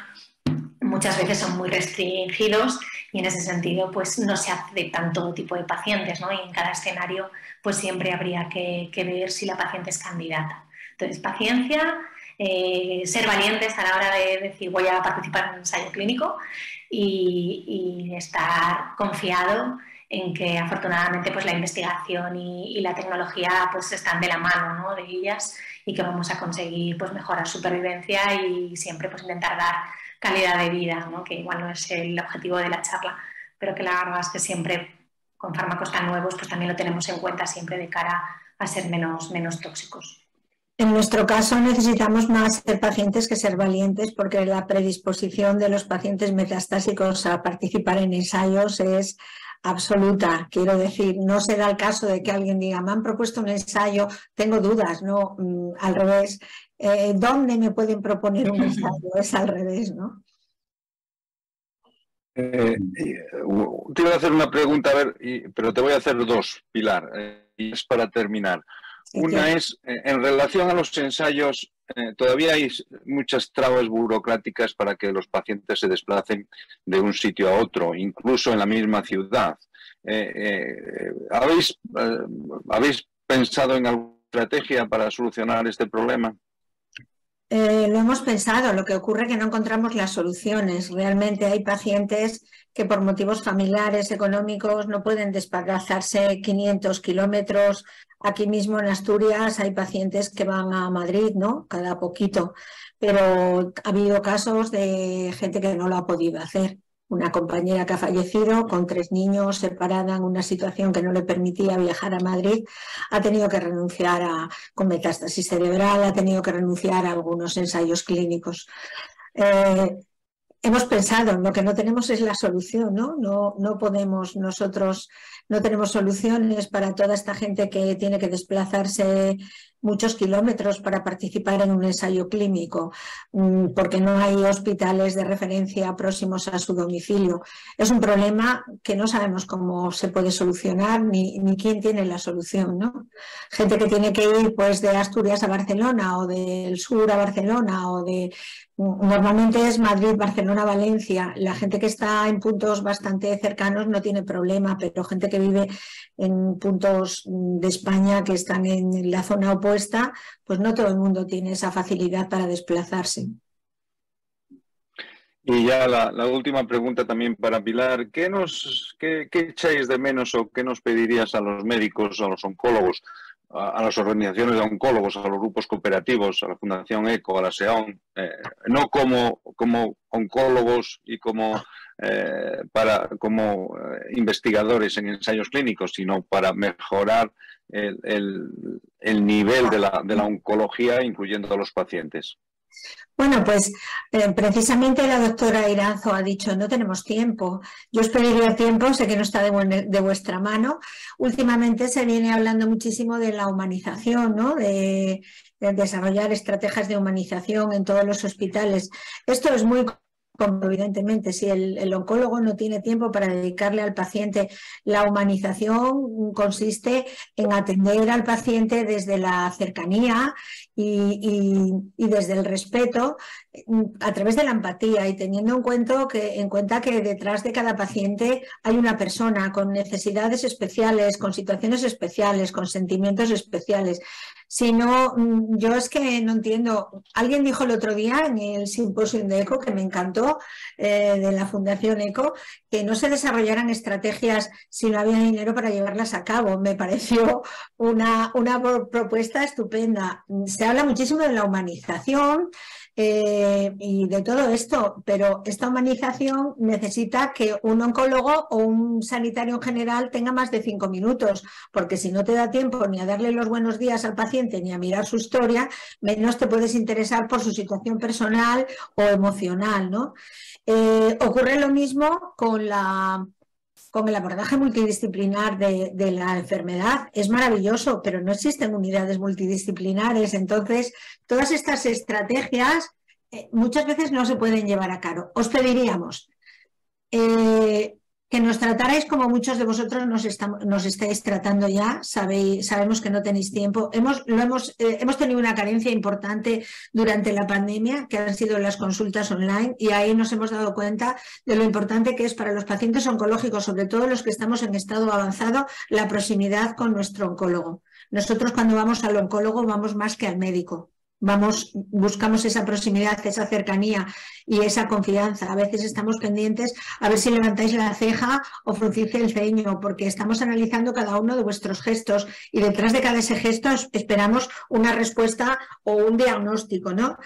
muchas veces son muy restringidos y en ese sentido pues no se aceptan todo tipo de pacientes ¿no? y en cada escenario pues siempre habría que, ver si la paciente es candidata. Entonces, paciencia, eh, ser valientes a la hora de decir voy a participar en un ensayo clínico y, estar confiado en que afortunadamente pues la investigación y, la tecnología pues están de la mano ¿no? de ellas y que vamos a conseguir pues mejorar supervivencia y siempre pues intentar dar calidad de vida, ¿no? que igual no es el objetivo de la charla, pero que la verdad es que siempre con fármacos tan nuevos pues también lo tenemos en cuenta siempre de cara a ser menos, menos tóxicos. En nuestro caso necesitamos más ser pacientes que ser valientes porque la predisposición de los pacientes metastásicos a participar en ensayos es absoluta. Quiero decir, no será el caso de que alguien diga, me han propuesto un ensayo, tengo dudas, no, mm, al revés. Eh, ¿dónde me pueden proponer un (laughs) ensayo? Es al revés, ¿no? Eh, te iba a hacer una pregunta, a ver, pero te voy a hacer dos, Pilar, eh, y es para terminar. Una es, en relación a los ensayos, todavía hay muchas trabas burocráticas para que los pacientes se desplacen de un sitio a otro, incluso en la misma ciudad. ¿habéis, ¿Habéis pensado en alguna estrategia para solucionar este problema? Eh, lo hemos pensado, lo que ocurre es que no encontramos las soluciones. Realmente hay pacientes que por motivos familiares, económicos, no pueden desplazarse 500 kilómetros. Aquí mismo en Asturias hay pacientes que van a Madrid, ¿no? Cada poquito. Pero ha habido casos de gente que no lo ha podido hacer una compañera que ha fallecido con tres niños separada en una situación que no le permitía viajar a Madrid, ha tenido que renunciar a, con metástasis cerebral, ha tenido que renunciar a algunos ensayos clínicos. Eh, hemos pensado, lo que no tenemos es la solución, ¿no? No, no podemos nosotros, no tenemos soluciones para toda esta gente que tiene que desplazarse muchos kilómetros para participar en un ensayo clínico, mm, porque no hay hospitales de referencia próximos a su domicilio. Es un problema que no sabemos cómo se puede solucionar ni, quién tiene la solución. ¿no? Gente que tiene que ir pues, de Asturias a Barcelona o del sur a Barcelona o de Normalmente es Madrid, Barcelona, Valencia. La gente que está en puntos bastante cercanos no tiene problema, pero gente que vive en puntos de España que están en la zona opuesta, pues no todo el mundo tiene esa facilidad para desplazarse. Y ya la, última pregunta también para Pilar. ¿Qué, nos, qué, echáis de menos o qué nos pedirías a los médicos, a los oncólogos, a, las organizaciones de oncólogos, a los grupos cooperativos, a la Fundación ECO, a la SEON, eh, no como, como oncólogos y como, eh, para, como eh, investigadores en ensayos clínicos, sino para mejorar el, el nivel de la, de la oncología, incluyendo a los pacientes? Bueno, pues eh, precisamente la doctora Iranzo ha dicho, no tenemos tiempo. Yo os pediría tiempo, sé que no está de, vuestra mano. Últimamente se viene hablando muchísimo de la humanización, ¿no? De, de desarrollar estrategias de humanización en todos los hospitales. Esto es muy evidentemente, si el, oncólogo no tiene tiempo para dedicarle al paciente, la humanización consiste en atender al paciente desde la cercanía y, desde el respeto mm, a través de la empatía y teniendo en cuenta, que, en cuenta que detrás de cada paciente hay una persona con necesidades especiales, con situaciones especiales, con sentimientos especiales. Si no, mm, yo es que no entiendo. Alguien dijo el otro día en el simposio de ECO, que me encantó, eh, de la Fundación ECO, que no se desarrollaran estrategias si no había dinero para llevarlas a cabo. Me pareció una, una propuesta estupenda. Se habla muchísimo de la humanización, eh, y de todo esto, pero esta humanización necesita que un oncólogo o un sanitario en general tenga más de cinco minutos, porque si no te da tiempo ni a darle los buenos días al paciente ni a mirar su historia, menos te puedes interesar por su situación personal o emocional. ¿no? Eh, ocurre lo mismo con la con el abordaje multidisciplinar de, la enfermedad es maravilloso, pero no existen unidades multidisciplinares. Entonces, todas estas estrategias eh, muchas veces no se pueden llevar a cabo. Os pediríamos eh, que nos tratarais como muchos de vosotros nos, estáis tratando ya, sabéis, sabemos que no tenéis tiempo. Hemos, lo hemos, eh, hemos tenido una carencia importante durante la pandemia, que han sido las consultas online, y ahí nos hemos dado cuenta de lo importante que es para los pacientes oncológicos, sobre todo los que estamos en estado avanzado, la proximidad con nuestro oncólogo. Nosotros cuando vamos al oncólogo vamos más que al médico vamos, buscamos esa proximidad, esa cercanía y esa confianza. A veces estamos pendientes a ver si levantáis la ceja o fruncís el ceño, porque estamos analizando cada uno de vuestros gestos y detrás de cada ese gesto esperamos una respuesta o un diagnóstico, ¿no?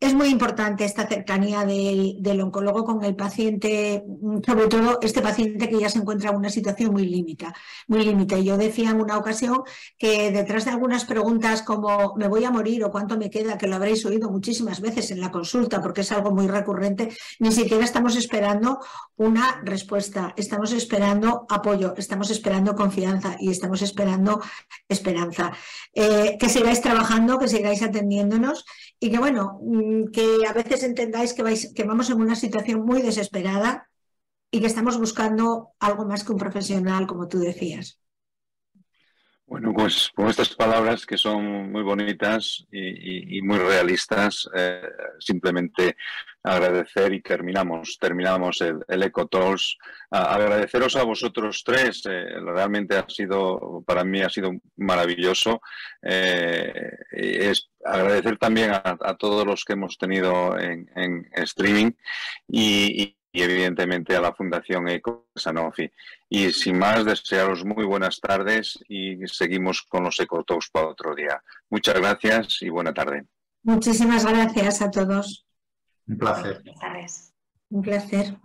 Es muy importante esta cercanía del, oncólogo con el paciente, sobre todo este paciente que ya se encuentra en una situación muy límita, muy límite. Yo decía en una ocasión que detrás de algunas preguntas como me voy a morir o cuánto me queda, que lo habréis oído muchísimas veces en la consulta porque es algo muy recurrente, ni siquiera estamos esperando una respuesta, estamos esperando apoyo, estamos esperando confianza y estamos esperando esperanza. Eh, que sigáis trabajando, que sigáis atendiéndonos y que bueno, mm, que a veces entendáis que, vais, que vamos en una situación muy desesperada y que estamos buscando algo más que un profesional, como tú decías. Bueno, pues con estas palabras que son muy bonitas y, muy realistas, eh, simplemente agradecer y terminamos, terminamos el, el EcoTools. agradeceros a vosotros tres, eh, realmente ha sido, para mí ha sido maravilloso. Eh, es agradecer también a, todos los que hemos tenido en, streaming y y evidentemente a la Fundación Eco Sanofi. Y sin más, desearos muy buenas tardes y seguimos con los Ecotalks para otro día. Muchas gracias y buena tarde. Muchísimas gracias a todos. Un placer. Un placer.